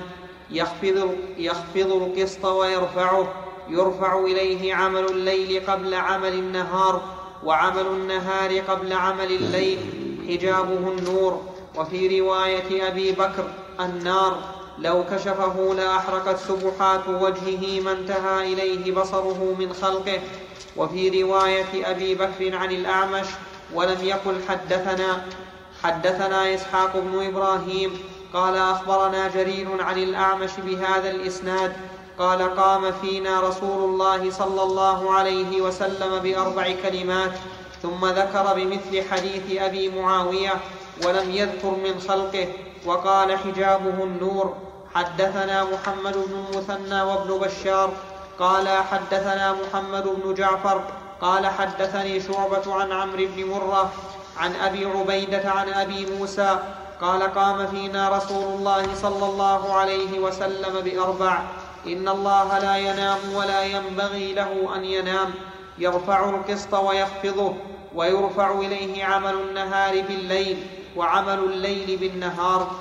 يخفض, يخفض القسط ويرفعه. يرفع إليه عمل الليل قبل عمل النهار وعمل النهار قبل عمل الليل. حجابه النور. وفي رواية أبي بكر النار. لو كشفه لأحرقت سبحات وجهه ما انتهى إليه بصره من خلقه. وفي رواية أبي بكر عن الأعمش ولم يقل حدثنا حدثنا إسحاق بن إبراهيم قال أخبرنا جرير عن الأعمش بهذا الإسناد قال قام فينا رسول الله صلى الله عليه وسلم بأربع كلمات ثم ذكر بمثل حديث أبي معاوية ولم يذكر من خلقه. وقال حجابه النور حدثنا محمد بن المثنى وابن بشار قال حدثنا محمد بن جعفر قال حدثني شعبة عن عمرو بن مرة عن أبي عبيدة عن أبي موسى قال قام فينا رسول الله صلى الله عليه وسلم بأربع إن الله لا ينام ولا ينبغي له أن ينام يرفع القسط ويخفضه ويرفع إليه عمل النهار بالليل وعمل الليل بالنهار.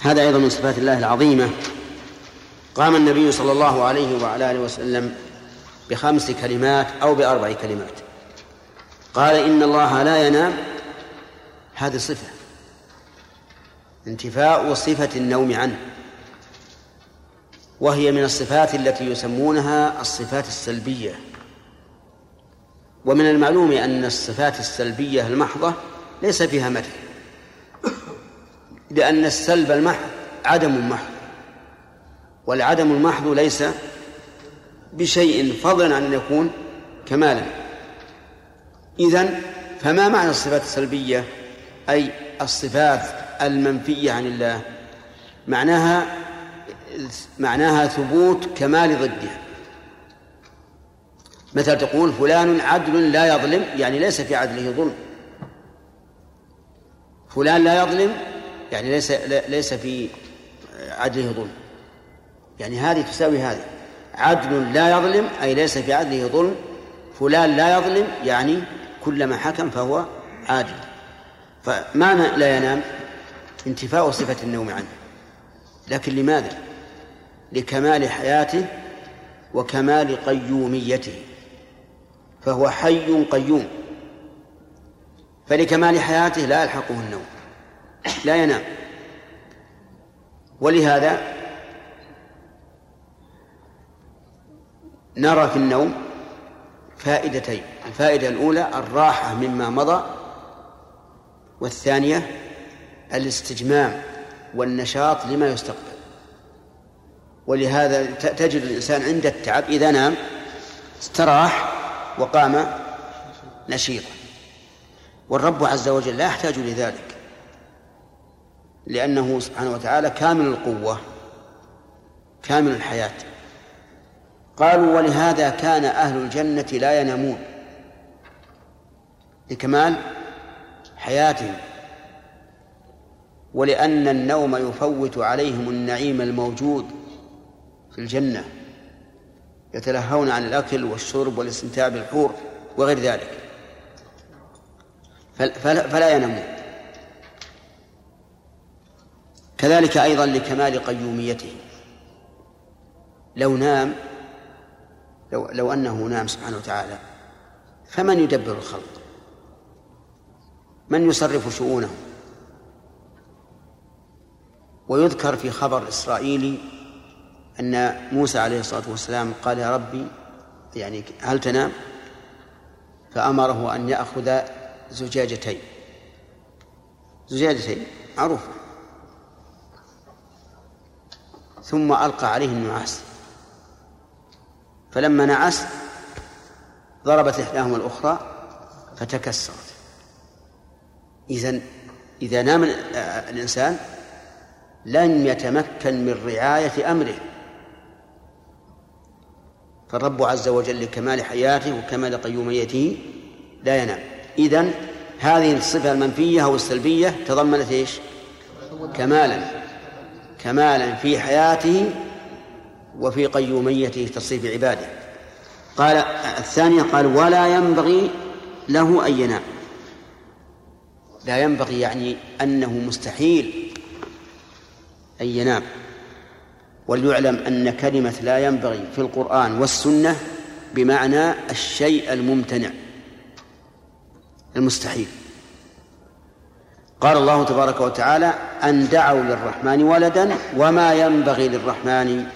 هذا أيضا من صفات الله العظيمة. قام النبي صلى الله عليه وعلى آله وسلم بخمس كلمات أو بأربع كلمات. قال إن الله لا ينام. هذه صفة. انتفاء صفة النوم عنه. وهي من الصفات التي يسمونها الصفات السلبية. ومن المعلوم أن الصفات السلبية المحضة ليس فيها مدح لأن السلب المحض عدم محض والعدم المحض ليس بشيء فضلا عن أن يكون كمالا. إذن فما معنى الصفات السلبية؟ أي الصفات المنفية عن الله. معناها معناها ثبوت كمال ضدها. مثل تقول فلان عدل لا يظلم يعني ليس في عدله ظلم. فلان لا يظلم يعني ليس ليس في عدله ظلم. يعني هذه تساوي هذه. عدل لا يظلم أي ليس في عدله ظلم. فلان لا يظلم يعني كلما حكم فهو عادل. فمعنى لا ينام؟ انتفاء صفة النوم عنه. لكن لماذا؟ لكمال حياته وكمال قيوميته. فهو حي قيوم. فلكمال حياته لا يلحقه النوم لا ينام. ولهذا نرى في النوم فائدتين الفائدة الأولى الراحة مما مضى والثانية الاستجمام والنشاط لما يستقبل. ولهذا تجد الإنسان عند التعب إذا نام استراح وقام نشيطا. والرب عز وجل لا يحتاج لذلك. لأنه سبحانه وتعالى كامل القوة كامل الحياة. قالوا ولهذا كان أهل الجنة لا ينامون. لكمال حياتهم ولأن النوم يفوت عليهم النعيم الموجود في الجنة. يتلهون عن الأكل والشرب والاستمتاع بالحور وغير ذلك. فلا ينامون كذلك أيضا لكمال قيوميته. لو نام لو, لو أنه نام سبحانه وتعالى فمن يدبر الخلق؟ من يصرف شؤونه؟ ويذكر في خبر إسرائيلي أن موسى عليه الصلاة والسلام قال يا ربي يعني هل تنام؟ فأمره أن يأخذ زجاجتين. زجاجتين معروفة ثم ألقى عليه النعاس. فلما نعس ضربت إحداهما الأخرى فتكسرت. إذن إذا نام الإنسان لن يتمكن من رعاية أمره. فالرب عز وجل لكمال حياته وكمال قيوميته لا ينام إذن هذه الصفة المنفية أو السلبية تضمنت إيش؟ كمالا كمالا في حياته وفي قيوميته تصريف عباده. قال الثانية قال ولا ينبغي له أن ينام لا ينبغي يعني أنه مستحيل أن ينام وليعلم أن كلمة لا ينبغي في القرآن والسنة بمعنى الشيء الممتنع. المستحيل. قال الله تبارك وتعالى أن دعوا للرحمن ولدا وما ينبغي للرحمن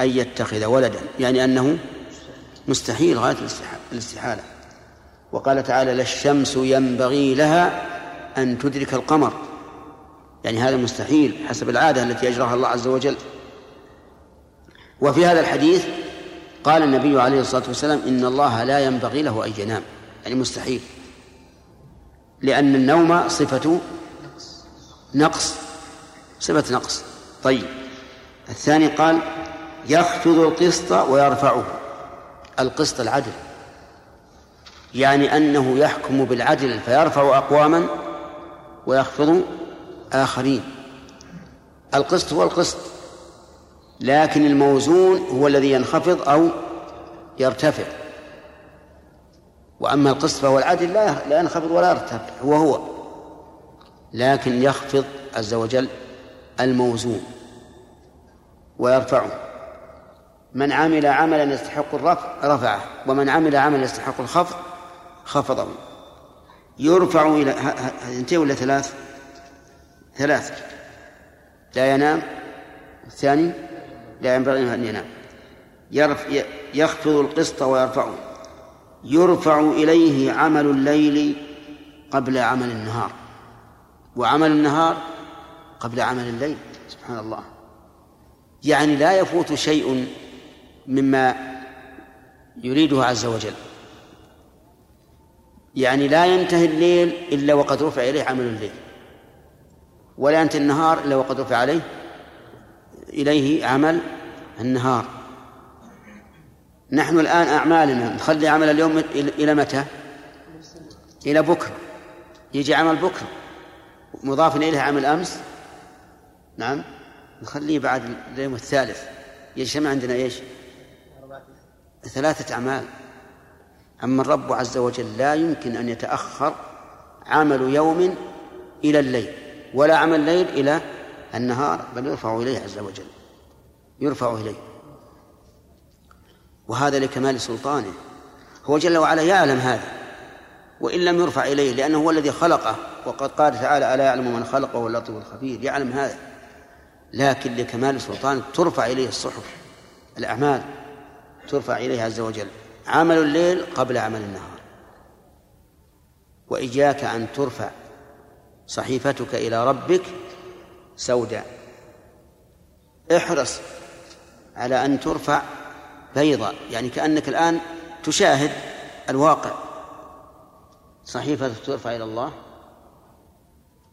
أن يتخذ ولدا. يعني أنه مستحيل غاية الاستحالة وقال تعالى لا الشمس ينبغي لها أن تدرك القمر. يعني هذا مستحيل حسب العادة التي أجراها الله عز وجل. وفي هذا الحديث قال النبي عليه الصلاة والسلام إن الله لا ينبغي له أن ينام يعني مستحيل لأن النوم صفة نقص صفة نقص. طيب الثاني قال يخفض القسط ويرفعه القسط العدل يعني أنه يحكم بالعدل فيرفع أقواما ويخفض آخرين القسط هو القسط. لكن الموزون هو الذي ينخفض أو يرتفع. وأما القسط فهو العدل لا ينخفض ولا يرتفع هو هو لكن يخفض عز وجل الموزون ويرفعه. من عمل عملا يستحق الرفع رفعه ومن عمل عملا يستحق الخفض خفضه. يرفع إلى اثنتين ولا ثلاث؟ ثلاث. لا ينام. الثاني؟ لا ينبغي أن ينام. يرف يخفض القسط ويرفعه. يرفع إليه عمل الليل قبل عمل النهار. وعمل النهار قبل عمل الليل. سبحان الله. يعني لا يفوت شيء مما يريده عز وجل. يعني لا ينتهي الليل إلا وقد رفع إليه عمل الليل. ولا ينتهي النهار إلا وقد رفع عليه إليه عمل النهار. نحن الآن أعمالنا نخلي عمل اليوم إلى متى؟ إلى بكرة. يجي عمل بكرة. مضاف إليه عمل أمس؟ نعم. نخليه بعد اليوم الثالث. يجتمع عندنا إيش؟ ثلاثة أعمال. أما الرب عز وجل لا يمكن أن يتأخر عمل يوم إلى الليل ولا عمل الليل إلى النهار بل يرفع إليه عز وجل. يرفع إليه. وهذا لكمال سلطانه. هو جل وعلا يعلم هذا. وإن لم يرفع إليه لأنه هو الذي خلقه. وقد قال تعالى ألا يعلم من خلقه اللطيف الخبير. يعلم هذا. لكن لكمال سلطانه ترفع إليه الصحف الأعمال. ترفع إليه عز وجل. عمل الليل قبل عمل النهار. وإياك أن ترفع صحيفتك إلى ربك سوداء. احرص على أن ترفع بيضاء يعني كأنك الآن تشاهد الواقع. صحيفة ترفع إلى الله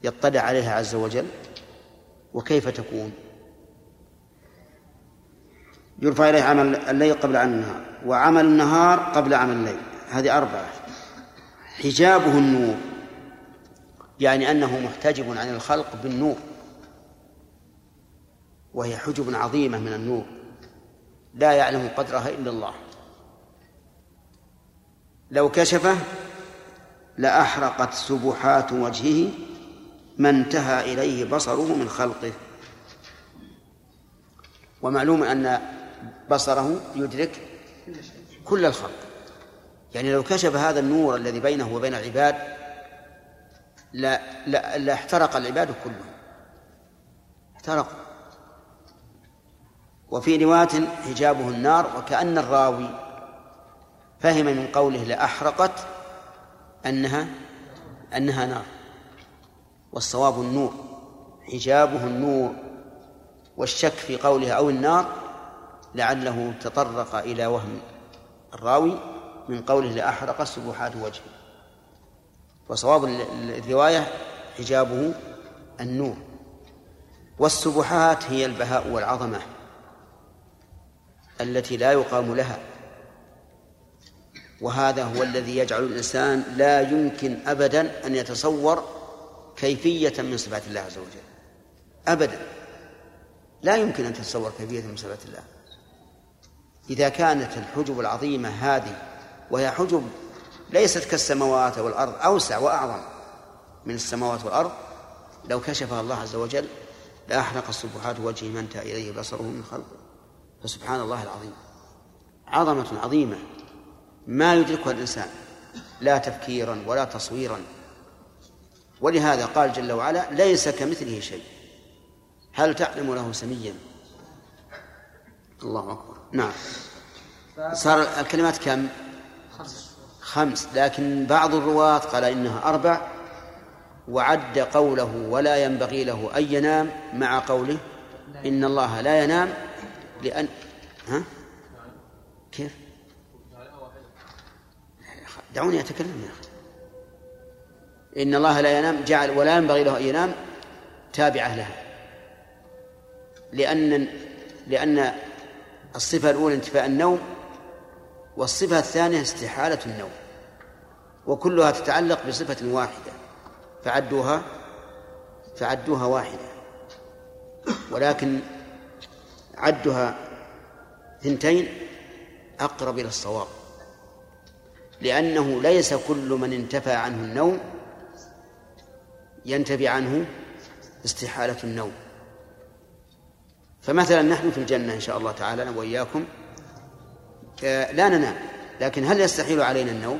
يطلع عليها عز وجل وكيف تكون؟ يرفع إليه عمل الليل قبل عمل النهار وعمل النهار قبل عمل الليل. هذه أربعة. حجابه النور يعني أنه محتجب عن الخلق بالنور. وهي حجب عظيمة من النور. لا يعلم قدرها إلا الله. لو كشفه لأحرقت سبحات وجهه ما انتهى إليه بصره من خلقه. ومعلوم أن بصره يدرك كل الخلق. يعني لو كشف هذا النور الذي بينه وبين العباد لا لا, لا احترق العباد كلهم. احترقوا. وفي رواية حجابه النار وكأن الراوي فهم من قوله لأحرقت أنها أنها نار. والصواب النور حجابه النور والشك في قوله أو النار لعله تطرق إلى وهم الراوي من قوله لأحرق سبحات وجهه. وصواب الرواية حجابه النور. والسبحات هي البهاء والعظمة. التي لا يقام لها. وهذا هو الذي يجعل الإنسان لا يمكن أبدا أن يتصور كيفية من صفات الله عز وجل. أبدا. لا يمكن أن تتصور كيفية من صفات الله. إذا كانت الحجب العظيمة هذه وهي حجب ليست كالسماوات والأرض أوسع وأعظم من السماوات والأرض لو كشفها الله عز وجل لأحرق السبحات ما انتهى إليه بصره من خلقه. فسبحان الله العظيم. عظمة عظيمة ما يدركها الإنسان. لا تفكيرا ولا تصويرا. ولهذا قال جل وعلا ليس كمثله شيء. هل تعلم له سميا؟ الله أكبر. نعم. صار الكلمات كم؟ خمس. لكن بعض الرواة قال إنها أربع. وعد قوله ولا ينبغي له أن ينام مع قوله إن الله لا ينام لأن ها؟ كيف؟ دعوني أتكلم يا أخي. إن الله لا ينام جعل ولا ينبغي له أن ينام تابعة لها. لأن لأن الصفة الأولى انتفاء النوم والصفة الثانية استحالة النوم. وكلها تتعلق بصفة واحدة. فعدوها فعدوها واحدة. ولكن عدها ثنتين أقرب إلى الصواب لأنه ليس كل من انتفى عنه النوم ينتفي عنه استحالة النوم. فمثلا نحن في الجنة إن شاء الله تعالى أنا وإياكم آه، لا ننام لكن هل يستحيل علينا النوم؟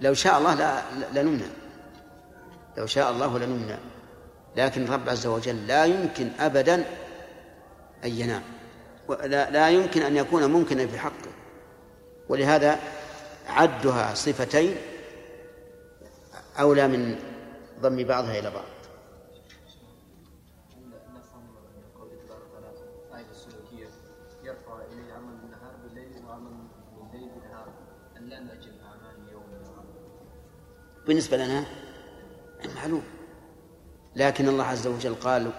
لو شاء الله لا لنمنا لو شاء الله لنمنا لكن الرب عز وجل لا يمكن أبدا أن ينام لا, لا يمكن أن يكون ممكنا في حقه ولهذا عدها صفتين أولى من ضم بعضها إلى بعض. بالنسبة لنا معلوم. لكن الله عز وجل قال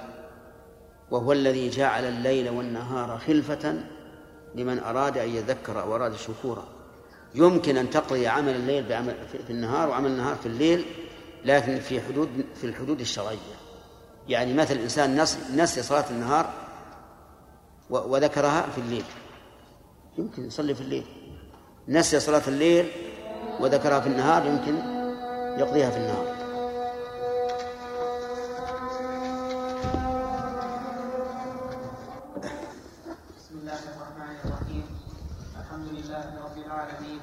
وهو الذي جعل الليل والنهار خلفة لمن أراد أن يذكر أو أراد شكورا يمكن أن تقضي عمل الليل بعمل في النهار وعمل النهار في الليل لكن في حدود في الحدود الشرعية. يعني مثل الإنسان نسي صلاة النهار وذكرها في الليل. يمكن يصلي في الليل. نسي صلاة الليل وذكرها في النهار يمكن يقضيها في النهار بسم الله الرحمن الرحيم الحمد لله رب العالمين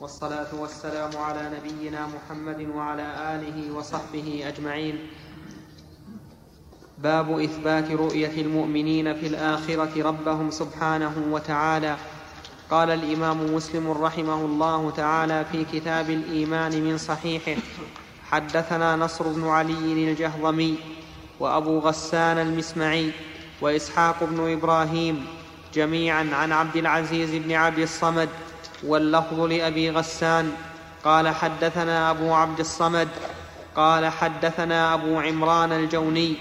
والصلاة والسلام على نبينا محمد وعلى آله وصحبه أجمعين. باب إثبات رؤية المؤمنين في الآخرة ربهم سبحانه وتعالى. قال الإمام مسلم رحمه الله تعالى في كتاب الإيمان من صحيحه حدثنا نصر بن علي الجهضمي وأبو غسان المسمعي وإسحاق بن إبراهيم جميعا عن عبد العزيز بن عبد الصمد واللفظ لأبي غسان. قال حدثنا أبو عبد الصمد. قال حدثنا أبو عمران الجوني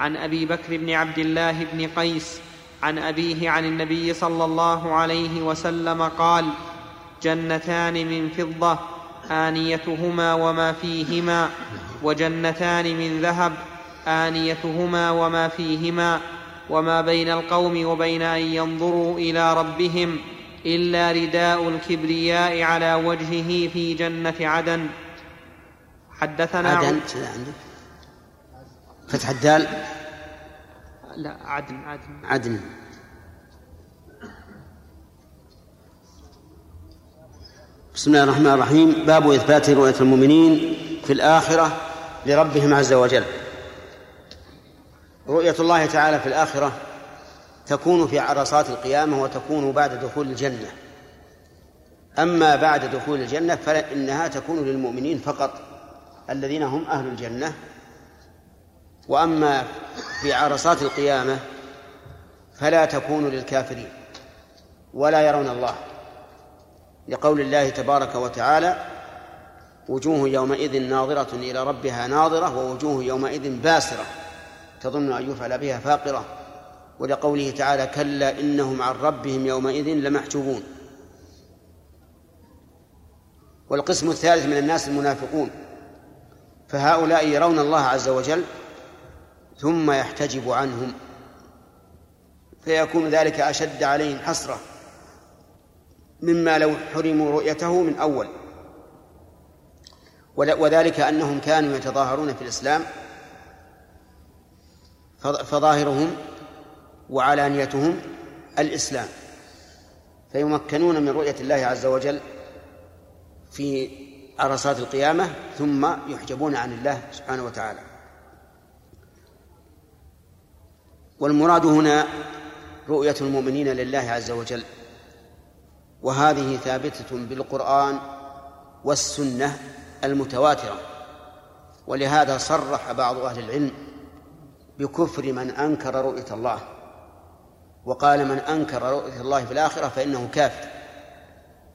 عن أبي بكر بن عبد الله بن قيس عن أبيه عن النبي صلى الله عليه وسلم قال جنتان من فضة آنيتهما وما فيهما وجنتان من ذهب آنيتهما وما فيهما وما بين القوم وبين أن ينظروا إلى ربهم. إلا رداء الكبرياء على وجهه في جنة عدن. حدثنا عدن؟ كذا عندك؟ فتح الدال؟ لا عدن عدن. عدن. بسم الله الرحمن الرحيم. باب إثبات رؤية المؤمنين في الآخرة لربهم عز وجل. رؤية الله تعالى في الآخرة تكون في عرصات القيامة وتكون بعد دخول الجنة. أما بعد دخول الجنة فإنها تكون للمؤمنين فقط الذين هم أهل الجنة. وأما في عرصات القيامة فلا تكون للكافرين ولا يرون الله. لقول الله تبارك وتعالى وجوه يومئذ ناظرة إلى ربها ناظرة ووجوه يومئذ باسرة. تظن أن يفعل بها فاقرة. ولقوله تعالى كلا إنهم عن ربهم يومئذ لمحجوبون. والقسم الثالث من الناس المنافقون. فهؤلاء يرون الله عز وجل ثم يحتجب عنهم. فيكون ذلك أشد عليهم حسرة مما لو حرموا رؤيته من أول. وذلك أنهم كانوا يتظاهرون في الإسلام. فظاهرهم وعلانيتهم الإسلام. فيمكنون من رؤية الله عز وجل في عرصات القيامة ثم يحجبون عن الله سبحانه وتعالى. والمراد هنا رؤية المؤمنين لله عز وجل. وهذه ثابتة بالقرآن والسنة المتواترة. ولهذا صرح بعض أهل العلم بكفر من أنكر رؤية الله. وقال من أنكر رؤية الله في الآخرة فإنه كافر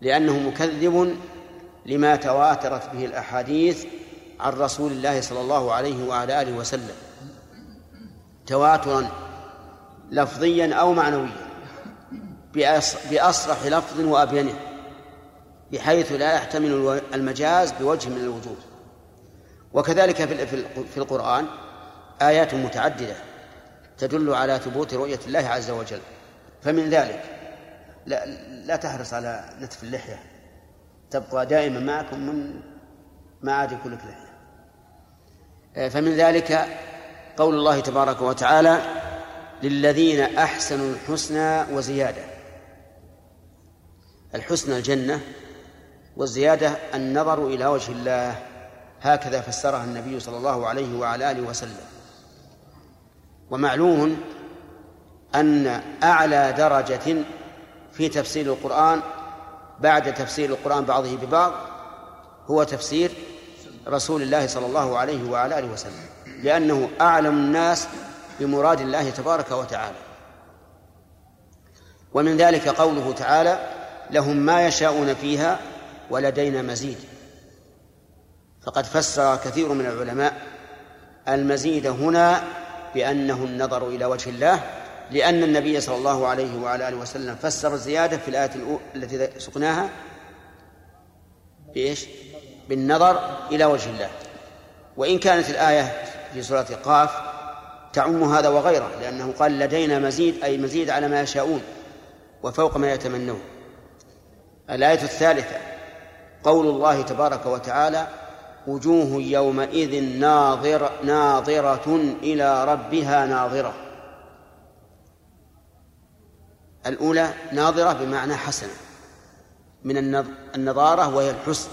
لأنه مكذب لما تواترت به الأحاديث عن رسول الله صلى الله عليه وعلى آله وسلم تواترا لفظيا أو معنويا بأصرح لفظ وأبينه بحيث لا يحتمل المجاز بوجه من الوجوه. وكذلك في القرآن آيات متعددة. تدل على ثبوت رؤية الله عز وجل. فمن ذلك لا, لا تحرص على نتف اللحية. تبقى دائما معكم من ما عاد يكون لك لحية فمن ذلك قول الله تبارك وتعالى للذين أحسنوا الحسنى وزيادة. الحسنى الجنة والزيادة النظر إلى وجه الله. هكذا فسرها النبي صلى الله عليه وعلى آله وسلم. ومعلوم أن أعلى درجة في تفسير القرآن بعد تفسير القرآن بعضه ببعض هو تفسير رسول الله صلى الله عليه وعلى آله وسلم لأنه أعلم الناس بمراد الله تبارك وتعالى. ومن ذلك قوله تعالى لهم ما يشاءون فيها ولدينا مزيد فقد فسر كثير من العلماء المزيد هنا بأنه النظر إلى وجه الله لأن النبي صلى الله عليه وعلى آله وسلم فسر الزيادة في الآية التي سقناها بإيش؟ بالنظر إلى وجه الله وإن كانت الآية في سورة قاف تعم هذا وغيره لأنه قال لدينا مزيد أي مزيد على ما يشاءون وفوق ما يتمنون الآية الثالثة قول الله تبارك وتعالى وجوه يومئذ ناظر ناظرة إلى ربها ناظرة. الأولى ناظرة بمعنى حسنة من النظارة وهي الحسن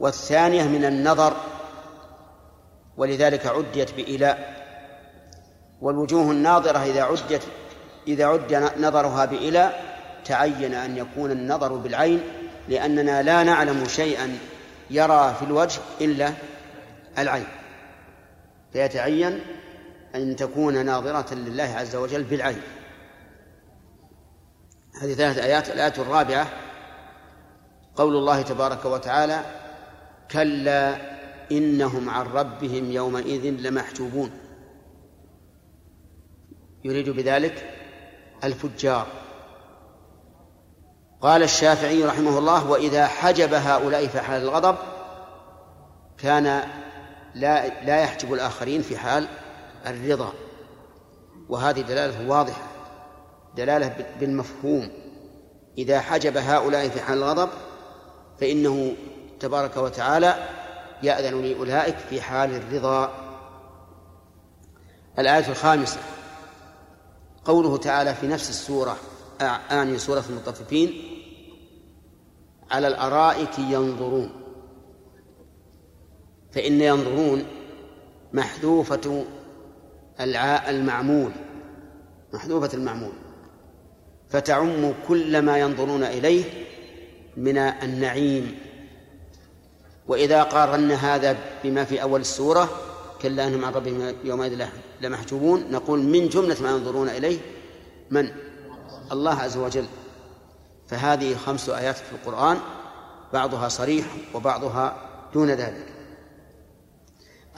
والثانية من النظر ولذلك عديت بإلاء. والوجوه الناظرة إذا عدت إذا عد نظرها بإلاء تعين أن يكون النظر بالعين لأننا لا نعلم شيئا. يرى في الوجه إلا العين. فيتعين أن تكون ناظرة لله عز وجل بالعين. هذه ثلاث آيات. الآية الرابعة قول الله تبارك وتعالى كلا إنهم عن ربهم يومئذ لمحجوبون. يريد بذلك الفجار. قال الشافعي رحمه الله وإذا حجب هؤلاء في حال الغضب كان لا لا يحجب الآخرين في حال الرضا. وهذه دلالة واضحة دلالة بالمفهوم. إذا حجب هؤلاء في حال الغضب فإنه تبارك وتعالى يأذن لأولئك في حال الرضا. الآية الخامسة قوله تعالى في نفس السورة آني سورة المطففين على الأرائك ينظرون. فإن ينظرون محذوفة المعمول محذوفة المعمول. فتعم كل ما ينظرون إليه من النعيم. وإذا قارنا هذا بما في أول السورة كلا أنهم عن ربهم يومئذ لمحجوبون نقول من جملة ما ينظرون إليه من؟ الله عز وجل. فهذه خمس آيات في القرآن بعضها صريح وبعضها دون ذلك.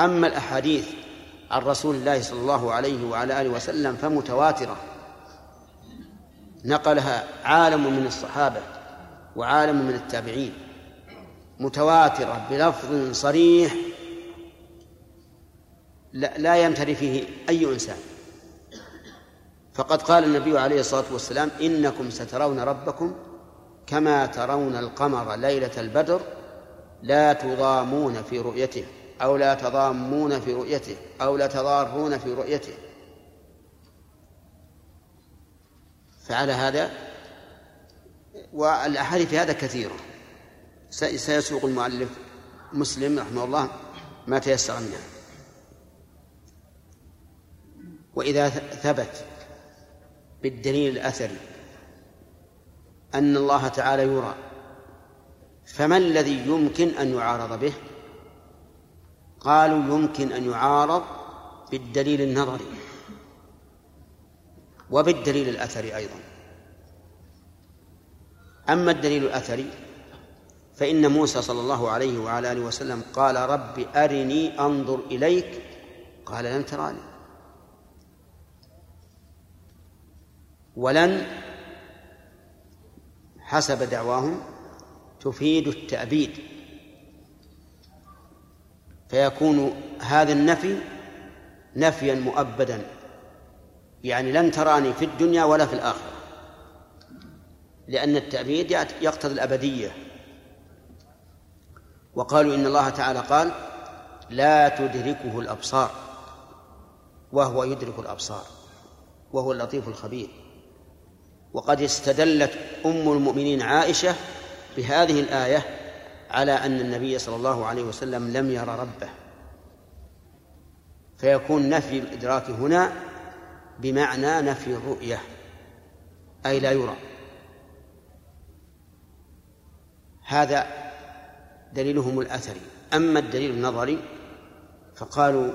أما الأحاديث عن رسول الله صلى الله عليه وعلى آله وسلم فمتواترة. نقلها عالم من الصحابة وعالم من التابعين. متواترة بلفظ صريح لا يمتري فيه أي إنسان. فقد قال النبي عليه الصلاة والسلام إنكم سترون ربكم كما ترون القمر ليلة البدر لا تضامون في رؤيته أو لا تضامون في رؤيته أو لا تضارون في رؤيته. فعلى هذا والأحاديث في هذا كثيرة. سيسوق المؤلف مسلم رحمه الله ما تيسر منها. وإذا ثبت بالدليل الأثري أن الله تعالى يرى فما الذي يمكن أن يعارض به؟ قالوا يمكن أن يعارض بالدليل النظري وبالدليل الأثري أيضا. أما الدليل الأثري فإن موسى صلى الله عليه وعلى آله وسلم قال رب أرني أنظر إليك قال لن تراني. ولن حسب دعواهم تفيد التأبيد. فيكون هذا النفي نفيا مؤبدا. يعني لن تراني في الدنيا ولا في الآخرة. لأن التأبيد يقتضي الأبدية. وقالوا إن الله تعالى قال لا تدركه الأبصار. وهو يدرك الأبصار. وهو اللطيف الخبير. وقد استدلت أم المؤمنين عائشة بهذه الآية على أن النبي صلى الله عليه وسلم لم ير ربه. فيكون نفي الإدراك هنا بمعنى نفي الرؤية أي لا يرى. هذا دليلهم الأثري. أما الدليل النظري فقالوا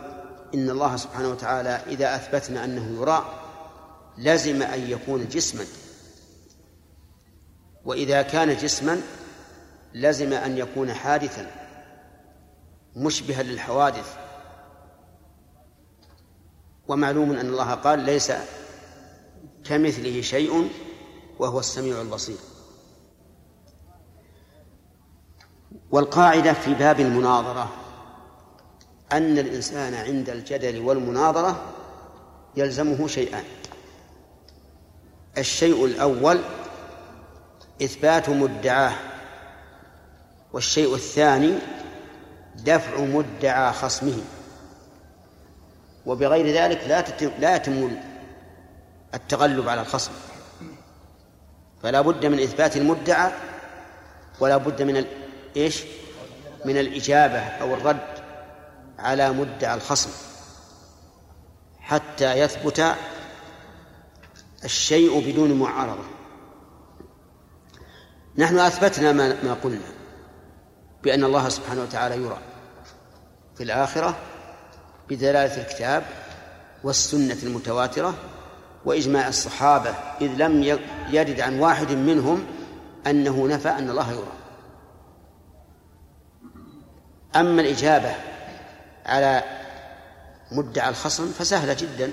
إن الله سبحانه وتعالى إذا أثبتنا أنه يرى لزم أن يكون جسما. وإذا كان جسما لزم أن يكون حادثا مشبها للحوادث. ومعلوم أن الله قال ليس كمثله شيء وهو السميع البصير. والقاعدة في باب المناظرة أن الإنسان عند الجدل والمناظرة يلزمه شيئان الشيء الأول إثبات مدعاه والشيء الثاني دفع مدعى خصمه. وبغير ذلك لا تتم لا يتم التغلب على الخصم. فلا بد من إثبات المدعى ولا بد من إيش؟ من الإجابة أو الرد على مدعى الخصم. حتى يثبت الشيء بدون معارضة. نحن أثبتنا ما, ما قلنا بأن الله سبحانه وتعالى يرى في الآخرة بدلالة الكتاب والسنة المتواترة وإجماع الصحابة إذ لم يرد عن واحد منهم أنه نفى أن الله يرى. أما الإجابة على مدعى الخصم فسهلة جدا.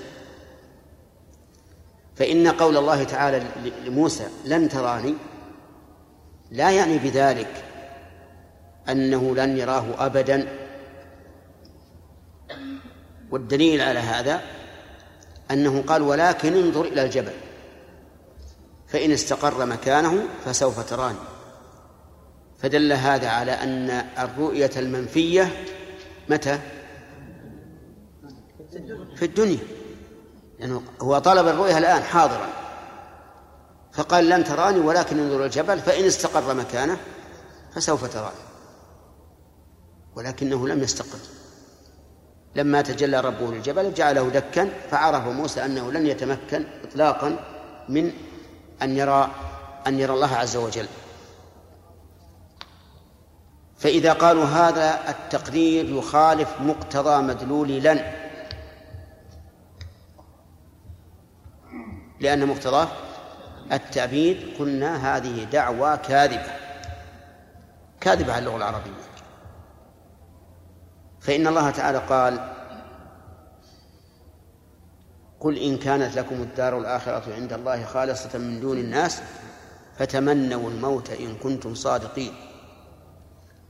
فإن قول الله تعالى لموسى لن تراني لا يعني بذلك أنه لن يراه أبدا. والدليل على هذا أنه قال ولكن انظر إلى الجبل فإن استقر مكانه فسوف تراني. فدل هذا على أن الرؤية المنفية متى؟ في الدنيا. لأنه هو طلب الرؤية الآن حاضرا. فقال لن تراني ولكن انظر الجبل فإن استقر مكانه فسوف تراني. ولكنه لم يستقر. لما تجلى ربه للجبل جعله دكا فعرف موسى أنه لن يتمكن إطلاقا من أن يرى أن يرى الله عز وجل. فإذا قالوا هذا التقدير يخالف مقتضى مدلول لن. لأن مقتضاه التأبيد قلنا هذه دعوى كاذبة. كاذبة على اللغة العربية. فإن الله تعالى قال قل إن كانت لكم الدار الآخرة عند الله خالصة من دون الناس فتمنوا الموت إن كنتم صادقين.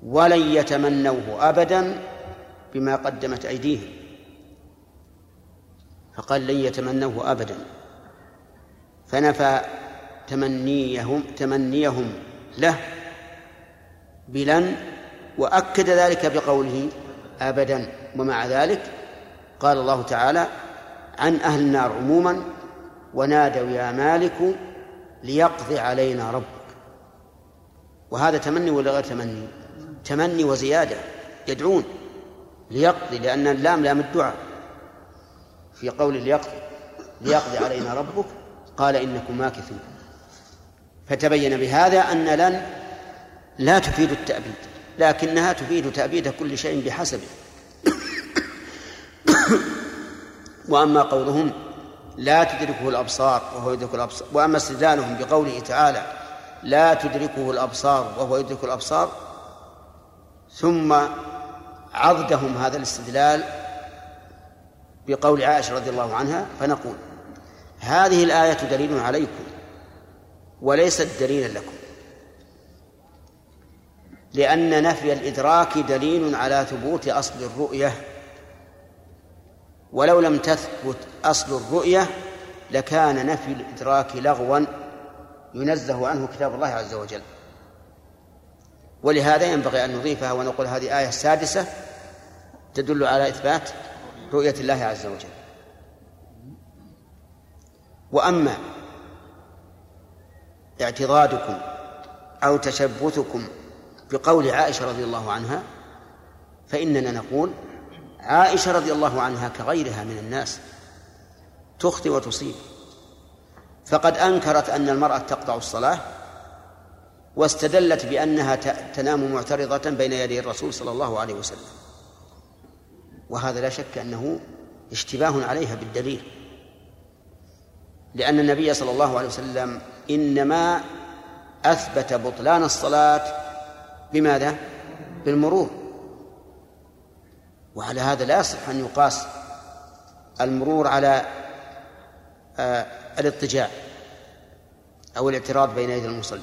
ولن يتمنوه أبدا بما قدمت أيديهم. فقال لن يتمنوه أبدا. فنفى تمنيهم تمنيهم له بلن وأكد ذلك بقوله أبدا. ومع ذلك قال الله تعالى عن أهل النار عموما ونادوا يا مالك ليقضي علينا ربك. وهذا تمني ولا غير تمني؟ تمني وزيادة يدعون ليقضي لأن اللام لام الدعاء في قول ليقضي ليقضي علينا ربك. قال إنكم ماكثون. فتبين بهذا أن لن لا تفيد التأبيد لكنها تفيد تأبيد كل شيء بحسبه [COUGHS] وأما قولهم لا تدركه الأبصار وهو يدرك الأبصار وأما استدلالهم بقوله تعالى لا تدركه الأبصار وهو يدرك الأبصار ثم عضدهم هذا الاستدلال بقول عائشة رضي الله عنها فنقول هذه الآية دليل عليكم وليست دليلا لكم. لأن نفي الإدراك دليل على ثبوت أصل الرؤية. ولو لم تثبت أصل الرؤية لكان نفي الإدراك لغوا ينزه عنه كتاب الله عز وجل. ولهذا ينبغي أن نضيفها ونقول هذه آية سادسة تدل على إثبات رؤية الله عز وجل. وأما اعتضادكم أو تشبثكم بقول عائشة رضي الله عنها فإننا نقول عائشة رضي الله عنها كغيرها من الناس تخطئ وتصيب. فقد أنكرت أن المرأة تقطع الصلاة واستدلت بأنها تنام معترضة بين يدي الرسول صلى الله عليه وسلم. وهذا لا شك أنه اشتباه عليها بالدليل لأن النبي صلى الله عليه وسلم إنما أثبت بطلان الصلاة بماذا؟ بالمرور. وعلى هذا لا يصح أن يقاس المرور على آه الاضطجاع أو الاعتراض بين يدي المصلي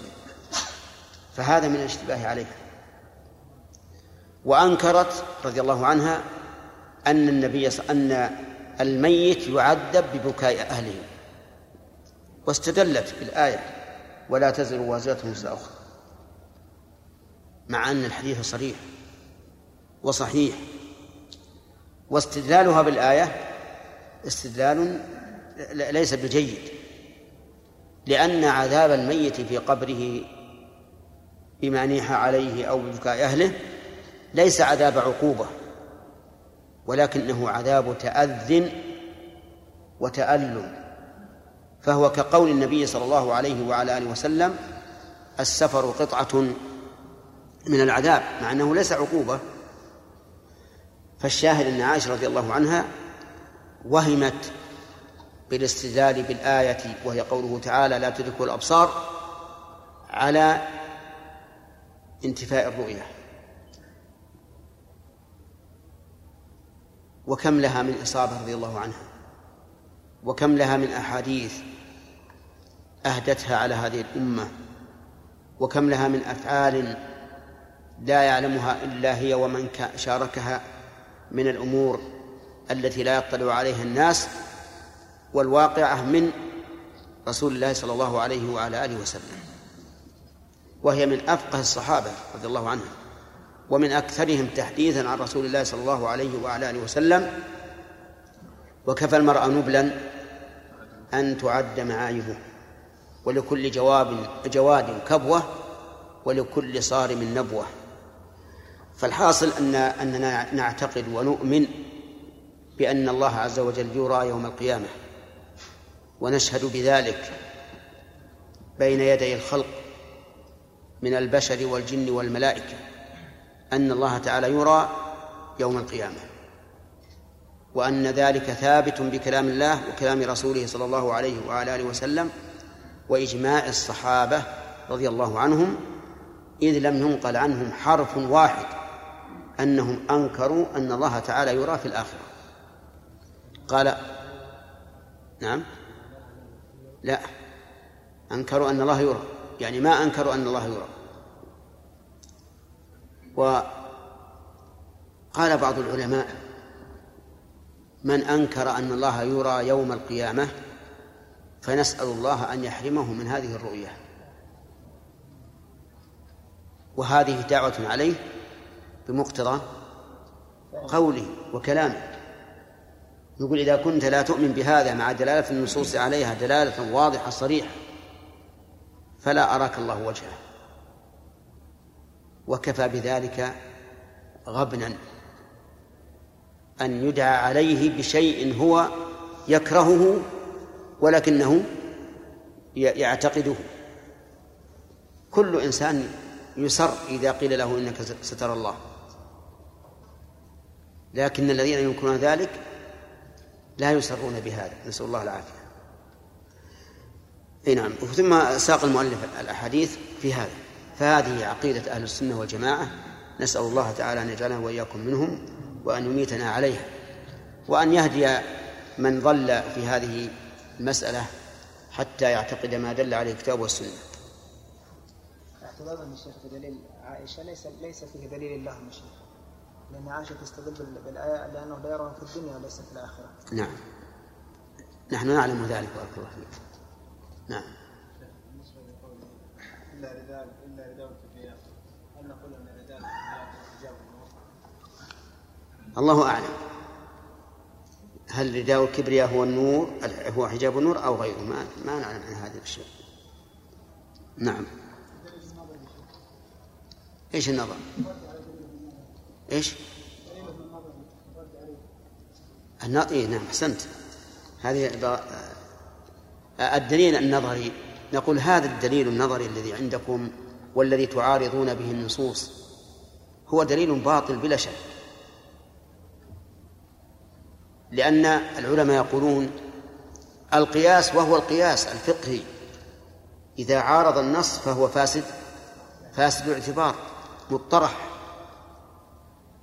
فهذا من الاشتباه عليها. وأنكرت رضي الله عنها أن النبي أن الميت يعذب ببكاء أهله. واستدلت بالآية ولا تزر وازرة وزر أخرى مع أن الحديث صريح وصحيح. واستدلالها بالآية استدلال ليس بجيد لأن عذاب الميت في قبره بما نيح عليه أو ببكاء أهله ليس عذاب عقوبة ولكنه عذاب تأذن وتألم. فهو كقول النبي صلى الله عليه وعلى آله وسلم السفر قطعة من العذاب مع أنه ليس عقوبة. فالشاهد أن عائشة رضي الله عنها وهمت بالاستدلال بالآية وهي قوله تعالى لا تدرك الأبصار على انتفاء الرؤية. وكم لها من إصابة رضي الله عنها وكم لها من أحاديث أهدتها على هذه الأمة وكم لها من أفعال لا يعلمها إلا هي ومن شاركها من الأمور التي لا يطلع عليها الناس والواقعة من رسول الله صلى الله عليه وعلى آله وسلم. وهي من أفقه الصحابة رضي الله عنهم ومن أكثرهم تحديثا عن رسول الله صلى الله عليه وعلى آله وسلم وكفى المرأة نبلا أن تعد معايبه. ولكل جواب جواد كبوة ولكل صارم نبوة. فالحاصل أن أننا نعتقد ونؤمن بأن الله عز وجل يرى يوم القيامة ونشهد بذلك بين يدي الخلق من البشر والجن والملائكة أن الله تعالى يرى يوم القيامة وأن ذلك ثابت بكلام الله وكلام رسوله صلى الله عليه وعلى آله وسلم وإجماع الصحابة رضي الله عنهم إذ لم ينقل عنهم حرف واحد أنهم أنكروا أن الله تعالى يرى في الآخرة. قال نعم. لا أنكروا أن الله يرى. يعني ما أنكروا أن الله يرى. وقال بعض العلماء من أنكر أن الله يرى يوم القيامة فنسأل الله أن يحرمه من هذه الرؤية. وهذه دعوة عليه بمقتضى قوله وكلامه. يقول إذا كنت لا تؤمن بهذا مع دلالة النصوص عليها دلالة واضحة صريحة فلا أراك الله وجهه. وكفى بذلك غبنا أن يدعى عليه بشيء هو يكرهه ولكنه يعتقده. كل إنسان يسر إذا قيل له إنك سترى الله. لكن الذين ينكرون ذلك لا يسرون بهذا. نسأل الله العافية. أي نعم. ثم ساق المؤلف الأحاديث في هذا. فهذه عقيدة أهل السنة والجماعة. نسأل الله تعالى أن يجعلنا وإياكم منهم وأن يميتنا عليها. وأن يهدي من ضل في هذه المساله حتى يعتقد ما دل عليه الكتاب والسنة. اعتراضا الشيخ بدليل عائشة ليس ليس فيه دليل الله من شيخ. لأن عائشة تستدل بالآية لأنه لا يراها في الدنيا وليس في الآخرة. نعم. نحن نعلم ذلك بارك الله فيك. نعم. رداء الكبرياء هل نقول الكبرياء النور؟ الله أعلم. هل رداء الكبرياء هو النور هو حجاب النور أو غيره ما ما نعلم عن هذه الأشياء. نعم. إيش النظر؟ إيش؟ النظر إيه نعم أحسنت هذه الدليل النظري نقول هذا الدليل النظري الذي عندكم والذي تعارضون به النصوص هو دليل باطل بلا شك لأن العلماء يقولون القياس وهو القياس الفقهي. إذا عارض النص فهو فاسد فاسد الاعتبار مطرح.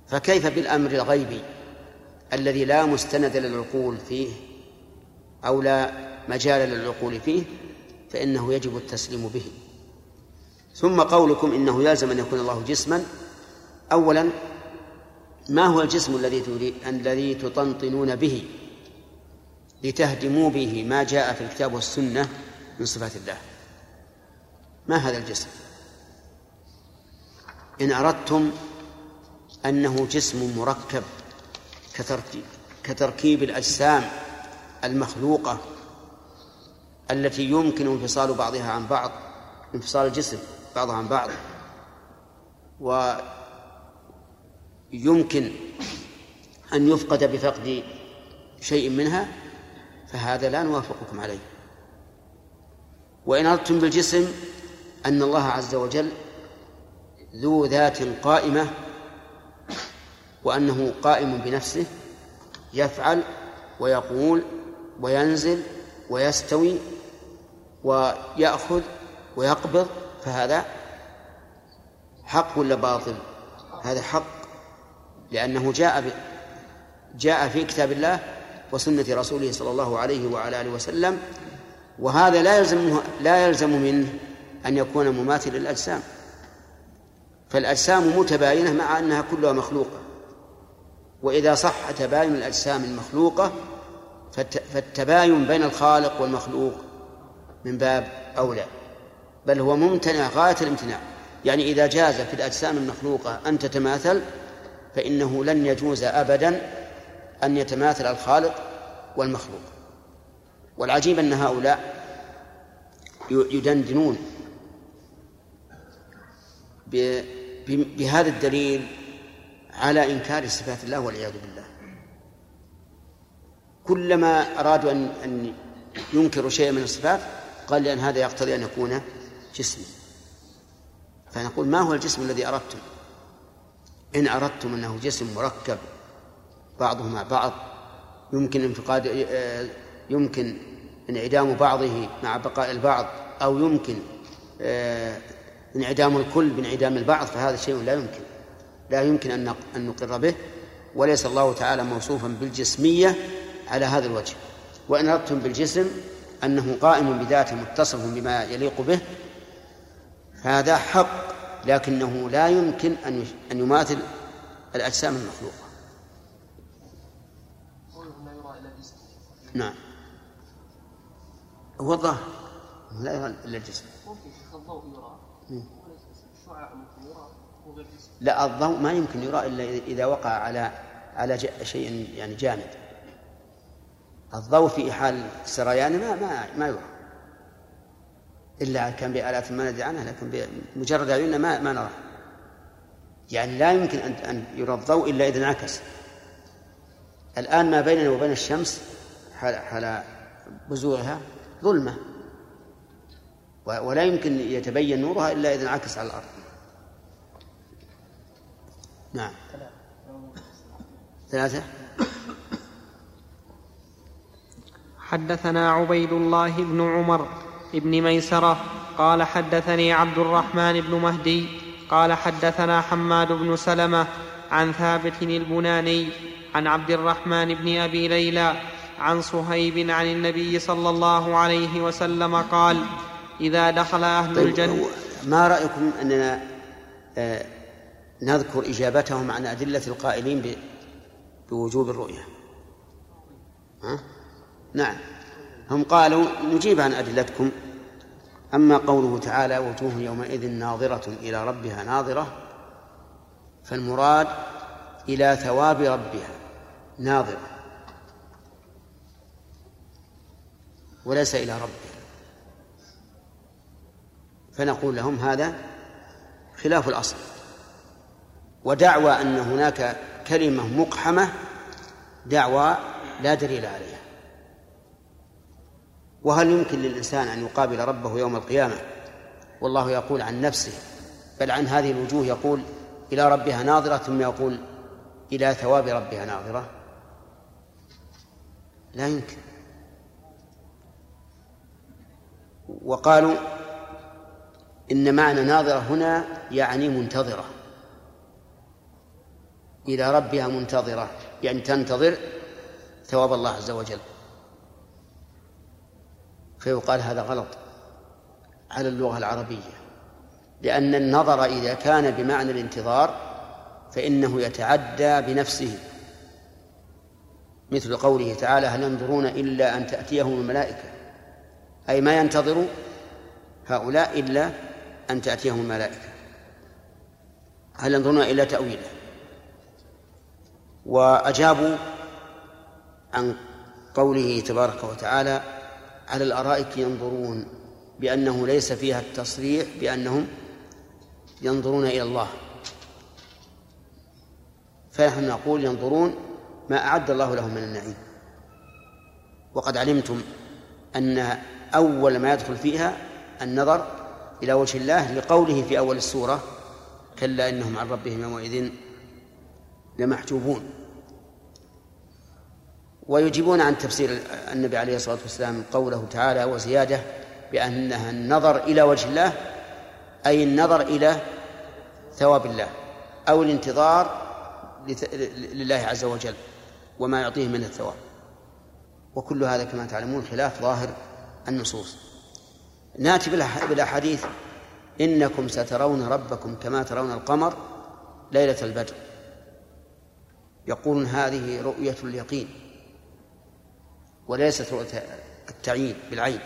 فكيف بالأمر الغيبي الذي لا مستند للعقول فيه أو لا مجال للعقول فيه؟ فإنه يجب التسليم به. ثم قولكم إنه يلزم أن يكون الله جسما. أولا ما هو الجسم الذي تريد الذي تطنطنون به لتهدموا به ما جاء في الكتاب والسنة من صفات الله؟ ما هذا الجسم؟ إن أردتم أنه جسم مركب كتركيب كتركيب الأجسام المخلوقة التي يمكن انفصال بعضها عن بعض انفصال الجسم بعضها عن بعض ويمكن أن يفقد بفقد شيء منها فهذا لا نوافقكم عليه. وإن أردتم بالجسم أن الله عز وجل ذو ذات قائمة وأنه قائم بنفسه يفعل ويقول وينزل ويستوي ويأخذ ويقبض فهذا حق ولا باطل؟ هذا حق. لأنه جاء ب... جاء في كتاب الله وسنة رسوله صلى الله عليه وعلى آله وسلم وهذا لا يلزم لا يلزم منه أن يكون مماثل للأجسام. فالأجسام متباينة مع أنها كلها مخلوقة. وإذا صح تباين الأجسام المخلوقة فالتباين بين الخالق والمخلوق من باب أولى. بل هو ممتنع غاية الامتناع. يعني إذا جاز في الأجسام المخلوقة أن تتماثل فإنه لن يجوز أبدا أن يتماثل الخالق والمخلوق. والعجيب أن هؤلاء يدندنون بهذا الدليل على إنكار صفات الله والعياذ بالله. كلما أرادوا أن أن ينكروا شيئا من الصفات قال لأن هذا يقتضي أن يكون جسما فنقول ما هو الجسم الذي أردتم؟ إن أردتم أنه جسم مركب بعضه مع بعض يمكن انفقاد يمكن انعدام بعضه مع بقاء البعض أو يمكن انعدام الكل بانعدام البعض فهذا شيء لا يمكن. لا يمكن أن أن نقر به وليس الله تعالى موصوفا بالجسمية على هذا الوجه. وإن أردتم بالجسم أنه قائم بذاته متصف بما يليق به هذا حق. لكنه لا يمكن أن أن يماثل الأجسام المخلوقة. نعم. هو الظاهر. لا يرى إلا الجسم. الضوء يرى لا الضوء ما يمكن يرى إلا إذا وقع على على شيء يعني جامد. الضوء في حال سريانه ما ما ما يرى. إلا كان بآلات ما ندري عنها لكن بمجرد عيوننا ما ما نراه يعني لا يمكن أن أن يرى الضوء إلا إذا انعكس. الآن ما بيننا وبين الشمس حال حال بزوغها ظلمة. ولا يمكن يتبين نورها إلا إذا انعكس على الأرض. نعم. ثلاثة. حدثنا عبيد الله بن عمر بن ميسرة قال حدثني عبد الرحمن بن مهدي قال حدثنا حماد بن سلمة عن ثابت البناني عن عبد الرحمن بن أبي ليلى عن صهيب عن النبي صلى الله عليه وسلم قال إذا دخل أهل طيب الجنة ما رأيكم أننا آه، نذكر إجابتهم عن أدلة القائلين بوجوب الرؤية ها؟ نعم هم قالوا نجيب عن أدلتكم أما قوله تعالى وجوه يومئذ ناظرة إلى ربها ناظرة فالمراد إلى ثواب ربها ناظرة وليس إلى ربها. فنقول لهم هذا خلاف الأصل ودعوى أن هناك كلمة مقحمة دعوى لا دليل عليها. وهل يمكن للإنسان أن يقابل ربه يوم القيامة؟ والله يقول عن نفسه بل عن هذه الوجوه يقول إلى ربها ناظرة ثم يقول إلى ثواب ربها ناظرة. لا يمكن. وقالوا إن معنى ناظرة هنا يعني منتظرة. إلى ربها منتظرة يعني تنتظر ثواب الله عز وجل. فيقال هذا غلط على اللغة العربية لأن النظر إذا كان بمعنى الانتظار فإنه يتعدى بنفسه. مثل قوله تعالى هل ينظرون إلا أن تأتيهم الملائكة؟ أي ما ينتظر هؤلاء إلا أن تأتيهم الملائكة. هل ينظرون إلا تأويله؟ وأجابوا عن قوله تبارك وتعالى على الأرائك ينظرون بأنه ليس فيها التصريح بأنهم ينظرون إلى الله. فنحن نقول ينظرون ما أعد الله لهم من النعيم. وقد علمتم أن أول ما يدخل فيها النظر إلى وجه الله لقوله في أول السورة كلا إنهم عن ربهم يومئذ لمحجوبون. ويجيبون عن تفسير النبي عليه الصلاة والسلام قوله تعالى وزيادة بأنها النظر إلى وجه الله أي النظر إلى ثواب الله أو الانتظار لله عز وجل وما يعطيه من الثواب. وكل هذا كما تعلمون خلاف ظاهر النصوص. نأتي بالأح- بالأحاديث إنكم سترون ربكم كما ترون القمر ليلة البدر. يقولون هذه رؤية اليقين. وليست رؤية التعيين بالعين.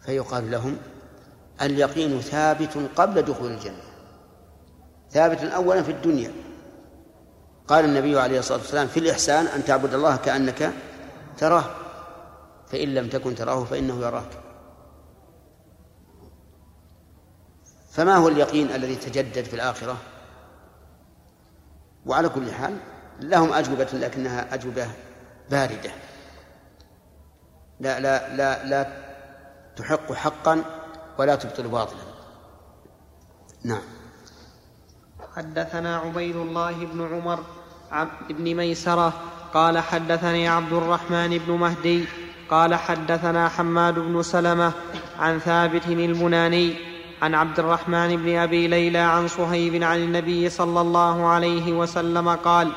فيقال لهم اليقين ثابت قبل دخول الجنة ثابت أولا في الدنيا. قال النبي عليه الصلاة والسلام في الإحسان أن تعبد الله كأنك تراه فإن لم تكن تراه فإنه يراك. فما هو اليقين الذي تجدد في الآخرة؟ وعلى كل حال لهم أجوبة لكنها أجوبة باردة. لا لا لا لا تحق حقا ولا تبطل باطلا. نعم. حدثنا عبيد الله بن عمر بن ميسرة قال حدثني عبد الرحمن بن مهدي قال حدثنا حماد بن سلمة عن ثابت البناني عن عبد الرحمن بن أبي ليلى عن صهيب عن النبي صلى الله عليه وسلم قال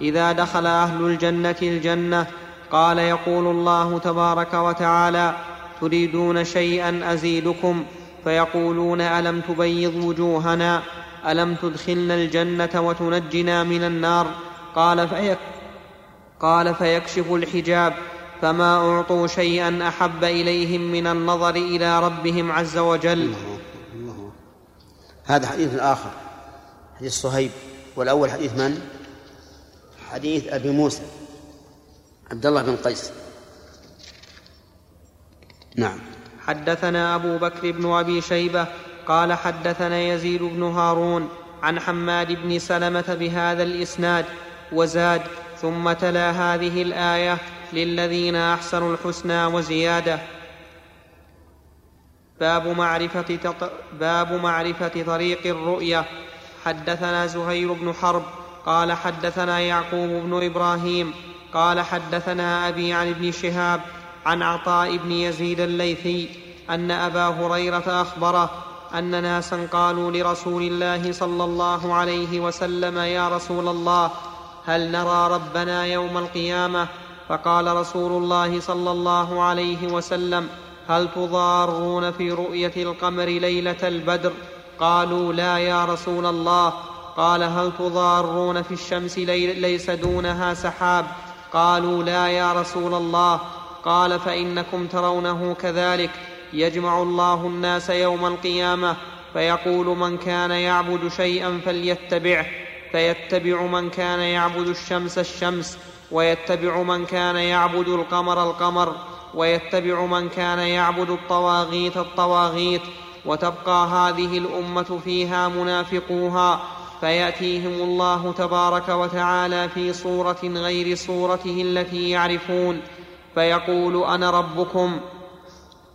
إذا دخل أهل الجنة الجنة قال يقول الله تبارك وتعالى تريدون شيئا أزيدكم؟ فيقولون ألم تبيض وجوهنا؟ ألم تدخلنا الجنة وتنجنا من النار؟ قال فيك قال فيكشف الحجاب فما أعطوا شيئا أحب إليهم من النظر إلى ربهم عز وجل. الله الله. هذا حديث آخر حديث صهيب. والأول حديث من؟ حديث أبي موسى عبد الله بن قيس. نعم. حدثنا أبو بكر بن أبي شيبة قال حدثنا يزيد بن هارون عن حماد بن سلمة بهذا الإسناد وزاد ثم تلا هذه الآية للذين أحسنوا الحسنى وزيادة. باب معرفة, تط... باب معرفة طريق الرؤية. حدثنا زهير بن حرب قال حدثنا يعقوب بن إبراهيم قال حدثنا أبي عن ابن شهاب عن عطاء بن يزيد الليثي أن أبا هريرة أخبره أن ناسا قالوا لرسول الله صلى الله عليه وسلم يا رسول الله هل نرى ربنا يوم القيامة؟ فقال رسول الله صلى الله عليه وسلم هل تضارون في رؤية القمر ليلة البدر؟ قالوا لا يا رسول الله قال هل تضارون في الشمس ليس دونها سحاب قالوا لا يا رسول الله قال فإنكم ترونه كذلك يجمع الله الناس يوم القيامة فيقول من كان يعبد شيئا فليتبعه فيتبع من كان يعبد الشمس الشمس ويتبع من كان يعبد القمر القمر ويتبع من كان يعبد الطواغيت الطواغيت وتبقى هذه الأمة فيها منافقوها فيأتيهم الله تبارك وتعالى في صورة غير صورته التي يعرفون. فيقول أنا ربكم.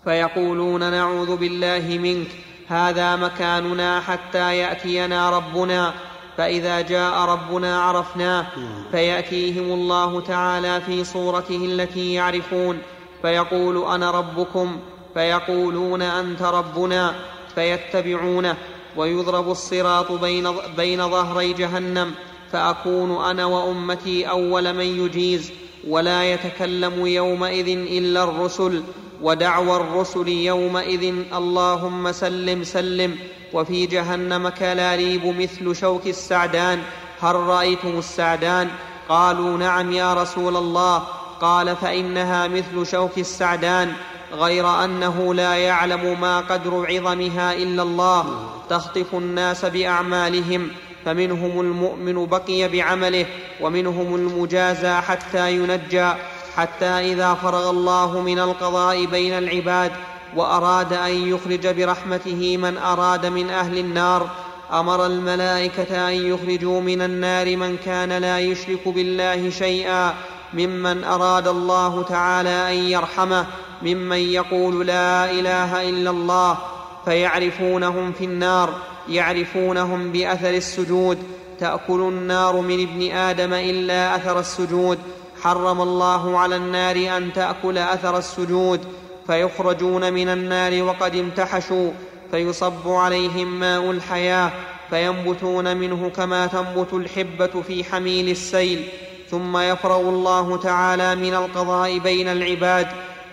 فيقولون نعوذ بالله منك. هذا مكاننا حتى يأتينا ربنا. فإذا جاء ربنا عرفناه فيأتيهم الله تعالى في صورته التي يعرفون. فيقول أنا ربكم. فيقولون أنت ربنا. فيتبعونه. ويضرب الصراط بين, بين ظهري جهنم فأكون أنا وأمتي أول من يجيز ولا يتكلم يومئذ إلا الرسل ودعوى الرسل يومئذ اللهم سلم سلم وفي جهنم كلاليب مثل شوك السعدان هل رأيتم السعدان؟ قالوا نعم يا رسول الله قال فإنها مثل شوك السعدان. غير أنه لا يعلم ما قدر عظمها إلا الله تخطف الناس بأعمالهم فمنهم المؤمن بقي بعمله ومنهم المجازى حتى ينجى حتى إذا فرغ الله من القضاء بين العباد وأراد أن يخرج برحمته من أراد من أهل النار أمر الملائكة أن يخرجوا من النار من كان لا يشرك بالله شيئا ممن أراد الله تعالى أن يرحمه ممن يقول لا إله إلا الله فيعرفونهم في النار يعرفونهم بأثر السجود. تأكل النار من ابن آدم إلا أثر السجود. حرم الله على النار أن تأكل أثر السجود. فيخرجون من النار وقد امتحشوا فيصب عليهم ماء الحياة فينبتون منه كما تنبت الحبة في حميل السيل. ثم يفرغ الله تعالى من القضاء بين العباد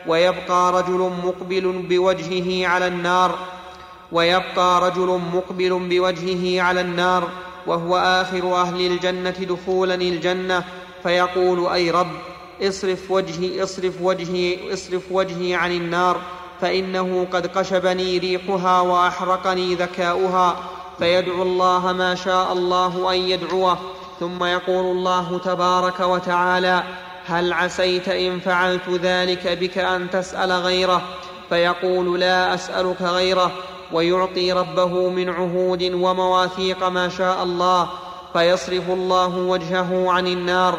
ويبقى رجل مقبل بوجهه على النار ويبقى رجل مقبل بوجهه على النار وهو آخر أهل الجنة دخولا الجنة فيقول أي رب اصرف وجهي اصرف وجهي اصرف وجهي عن النار فإنه قد قشبني ريقها وأحرقني ذكاؤها فيدعو الله ما شاء الله أن يدعوه ثم يقول الله تبارك وتعالى هل عسيت إن فعلت ذلك بك أن تسأل غيره؟ فيقول لا أسألك غيره ويعطي ربه من عهود ومواثيق ما شاء الله فيصرف الله وجهه عن النار.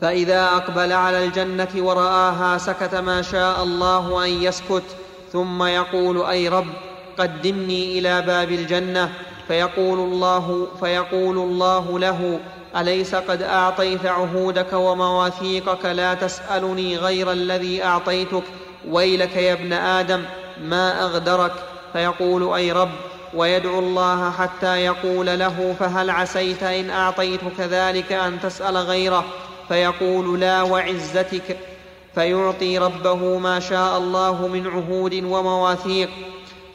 فإذا أقبل على الجنة ورآها سكت ما شاء الله أن يسكت ثم يقول أي رب قدمني إلى باب الجنة. فيقول الله فيقول الله له أليس قد أعطيت عهودك ومواثيقك لا تسألني غير الذي أعطيتك؟ ويلك يا ابن آدم ما أغدرك؟ فيقول أي رب ويدعو الله حتى يقول له فهل عسيت إن اعطيتك ذلك أن تسأل غيره؟ فيقول لا وعزتك. فيعطي ربه ما شاء الله من عهود ومواثيق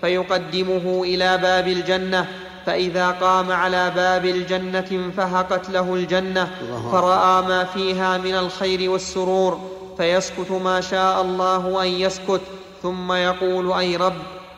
فيقدمه إلى باب الجنة فإذا قام على باب الجنة انفهقت له الجنة فرأى ما فيها من الخير والسرور فيسكت ما شاء الله أن يسكت ثم يقول أي رب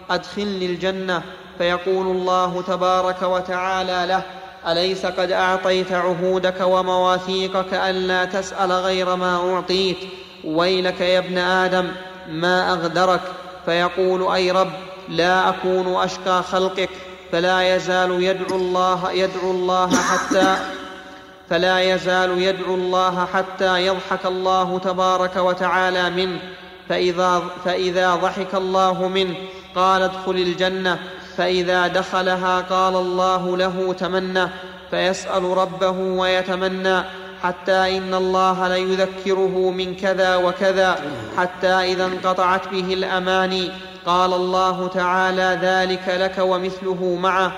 أدخلني الجنة. فيقول الله تبارك وتعالى له أليس قد أعطيت عهودك ومواثيقك الا تسأل غير ما أعطيت؟ ويلك يا ابن آدم ما أغدرك؟ فيقول أي رب لا أكون أشقى خلقك. فلا يزال يدعو الله يدعو الله حتى فلا يزال يدعو الله حتى يضحك الله تبارك وتعالى منه. فإذا, فإذا ضحك الله منه قال ادخل الجنة. فإذا دخلها قال الله له تمنى. فيسأل ربه ويتمنى. حتى إن الله ليذكره من كذا وكذا حتى إذا انقطعت به الأماني قال الله تعالى ذلك لك ومثله معه.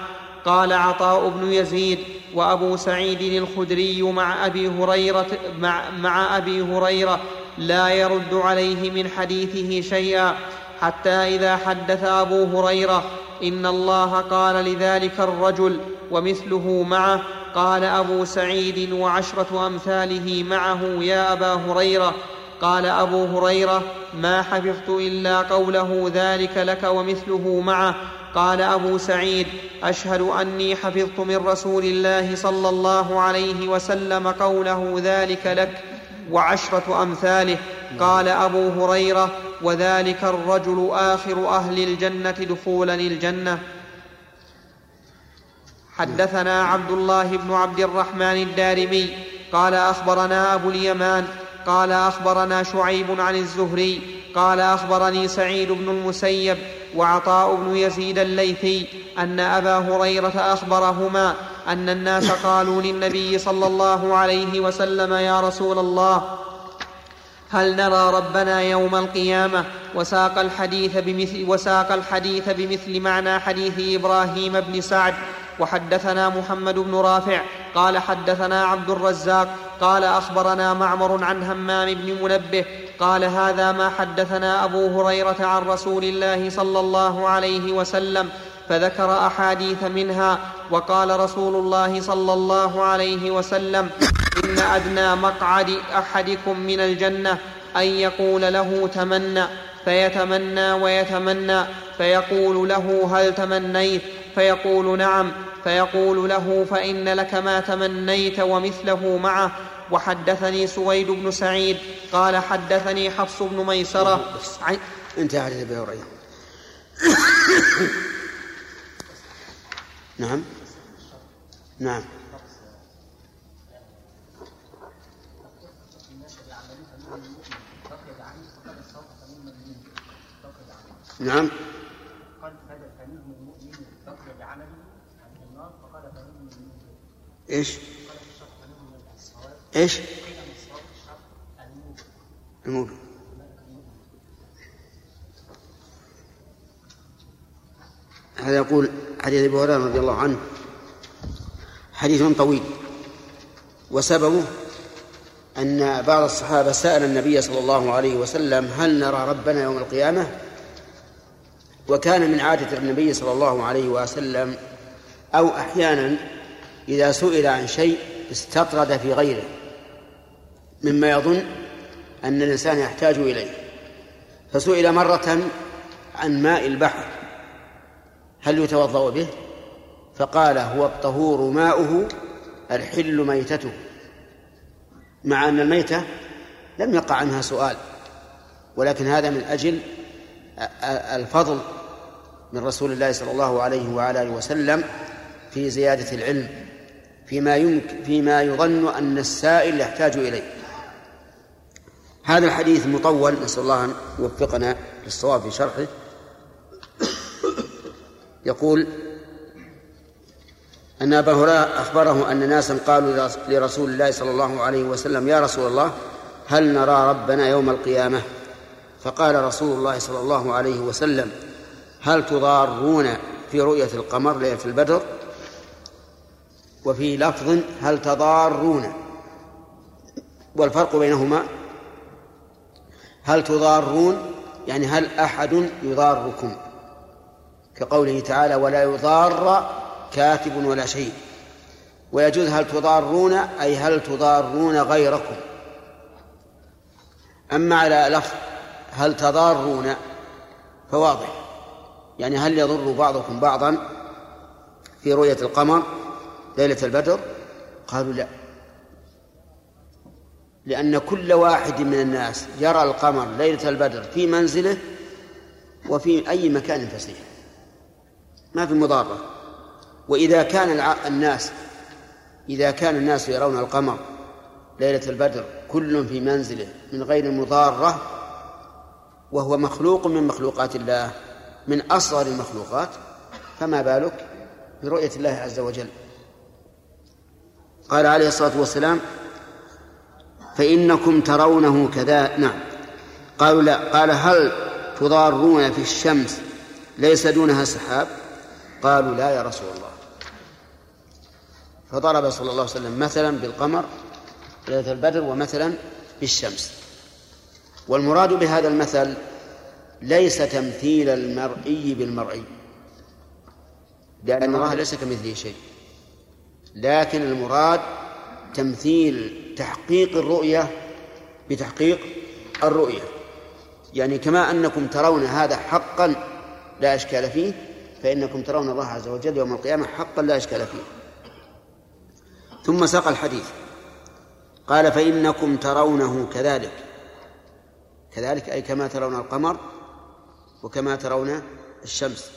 قال عطاء بن يزيد وأبو سعيد الخدري مع أبي هريرة مع, مع أبي هريرة لا يرد عليه من حديثه شيئا. حتى إذا حدث أبو هريرة إن الله قال لذلك الرجل ومثله معه. قال أبو سعيد وعشرة أمثاله معه يا أبا هريرة. قال أبو هريرة ما حفظت إلا قوله ذلك لك ومثله معه. قال أبو سعيد أشهد أني حفظت من رسول الله صلى الله عليه وسلم قوله ذلك لك وعشرة أمثاله. قال أبو هريرة وذلك الرجل آخر أهل الجنة دخولا الجنة. حدثنا عبد الله بن عبد الرحمن الدارمي قال أخبرنا أبو اليمان قال أخبرنا شعيب عن الزهري قال أخبرني سعيد بن المسيب وعطاء بن يزيد الليثي أن أبا هريرة أخبرهما أن الناس قالوا للنبي صلى الله عليه وسلم يا رسول الله هل نرى ربنا يوم القيامة وساق الحديث بمثل, وساق الحديث بمثل معنى حديث إبراهيم بن سعد؟ وحدثنا محمد بن رافع قال حدثنا عبد الرزاق قال أخبرنا معمر عن همام بن منبه قال هذا ما حدثنا أبو هريرة عن رسول الله صلى الله عليه وسلم فذكر أحاديث منها وقال رسول الله صلى الله عليه وسلم إن أدنى مقعد أحدكم من الجنة أن يقول له تمنى فيتمنى ويتمنى فيقول له هل تمنيت؟ فيقول نعم فيقول له فإن لك ما تمنيت ومثله معه. وحدثني سويد بن سعيد قال حدثني حفص بن ميسرة. عن انتهى حديث هريره [COUGHS] نعم. نعم. نعم. إيش؟ إيش؟ المؤمن هذا يقول حديث أبي هريرة رضي الله عنه. حديث طويل. وسببه أن بعض الصحابة سأل النبي صلى الله عليه وسلم هل نرى ربنا يوم القيامة؟ وكان من عادة النبي صلى الله عليه وسلم أو أحيانا إذا سئل عن شيء استطرد في غيره مما يظن أن الإنسان يحتاج إليه. فسئل مرة عن ماء البحر هل يتوضأ به؟ فقال هو الطهور ماؤه الحل ميتته مع أن الميتة لم يقع عنها سؤال ولكن هذا من أجل الفضل من رسول الله صلى الله عليه وعلى آله وسلم في زيادة العلم فيما يمكن فيما يظن أن السائل يحتاج إليه. هذا الحديث مطول نسأل الله أن يوفقنا للصواب في شرحه. يقول أن أبا هريرة أخبره أن ناسا قالوا لرسول الله صلى الله عليه وسلم يا رسول الله هل نرى ربنا يوم القيامة؟ فقال رسول الله صلى الله عليه وسلم هل تضارون في رؤية القمر ليلة البدر؟ وفي لفظ هل تضارون؟ والفرق بينهما هل تضارون؟ يعني هل أحد يضاركم؟ كقوله تعالى ولا يضار كاتب ولا شيء ويجوز هل تضارون أي هل تضارون غيركم. أما على لفظ هل تضارون فواضح. يعني هل يضر بعضكم بعضا في رؤية القمر ليلة البدر؟ قالوا لا. لأن كل واحد من الناس يرى القمر ليلة البدر في منزله وفي أي مكان فسيح. ما في مضارة. وإذا كان الناس إذا كان الناس يرون القمر ليلة البدر كل في منزله من غير مضارة وهو مخلوق من مخلوقات الله من أصغر المخلوقات فما بالك برؤية الله عز وجل؟ قال عليه الصلاة والسلام فإنكم ترونه كذا نعم. قالوا لا. قال هل تضارون في الشمس ليس دونها سحاب؟ قالوا لا يا رسول الله. فضرب صلى الله عليه وسلم مثلا بالقمر ليلة البدر ومثلا بالشمس. والمراد بهذا المثل ليس تمثيل المرئي بالمرئي. لأن الله ليس كمثله شيء. لكن المراد تمثيل تحقيق الرؤية بتحقيق الرؤية. يعني كما أنكم ترون هذا حقا لا إشكال فيه فإنكم ترون الله عز وجل يوم القيامة حقا لا إشكال فيه. ثم ساق الحديث. قال فإنكم ترونه كذلك. كذلك أي كما ترون القمر وكما ترون الشمس.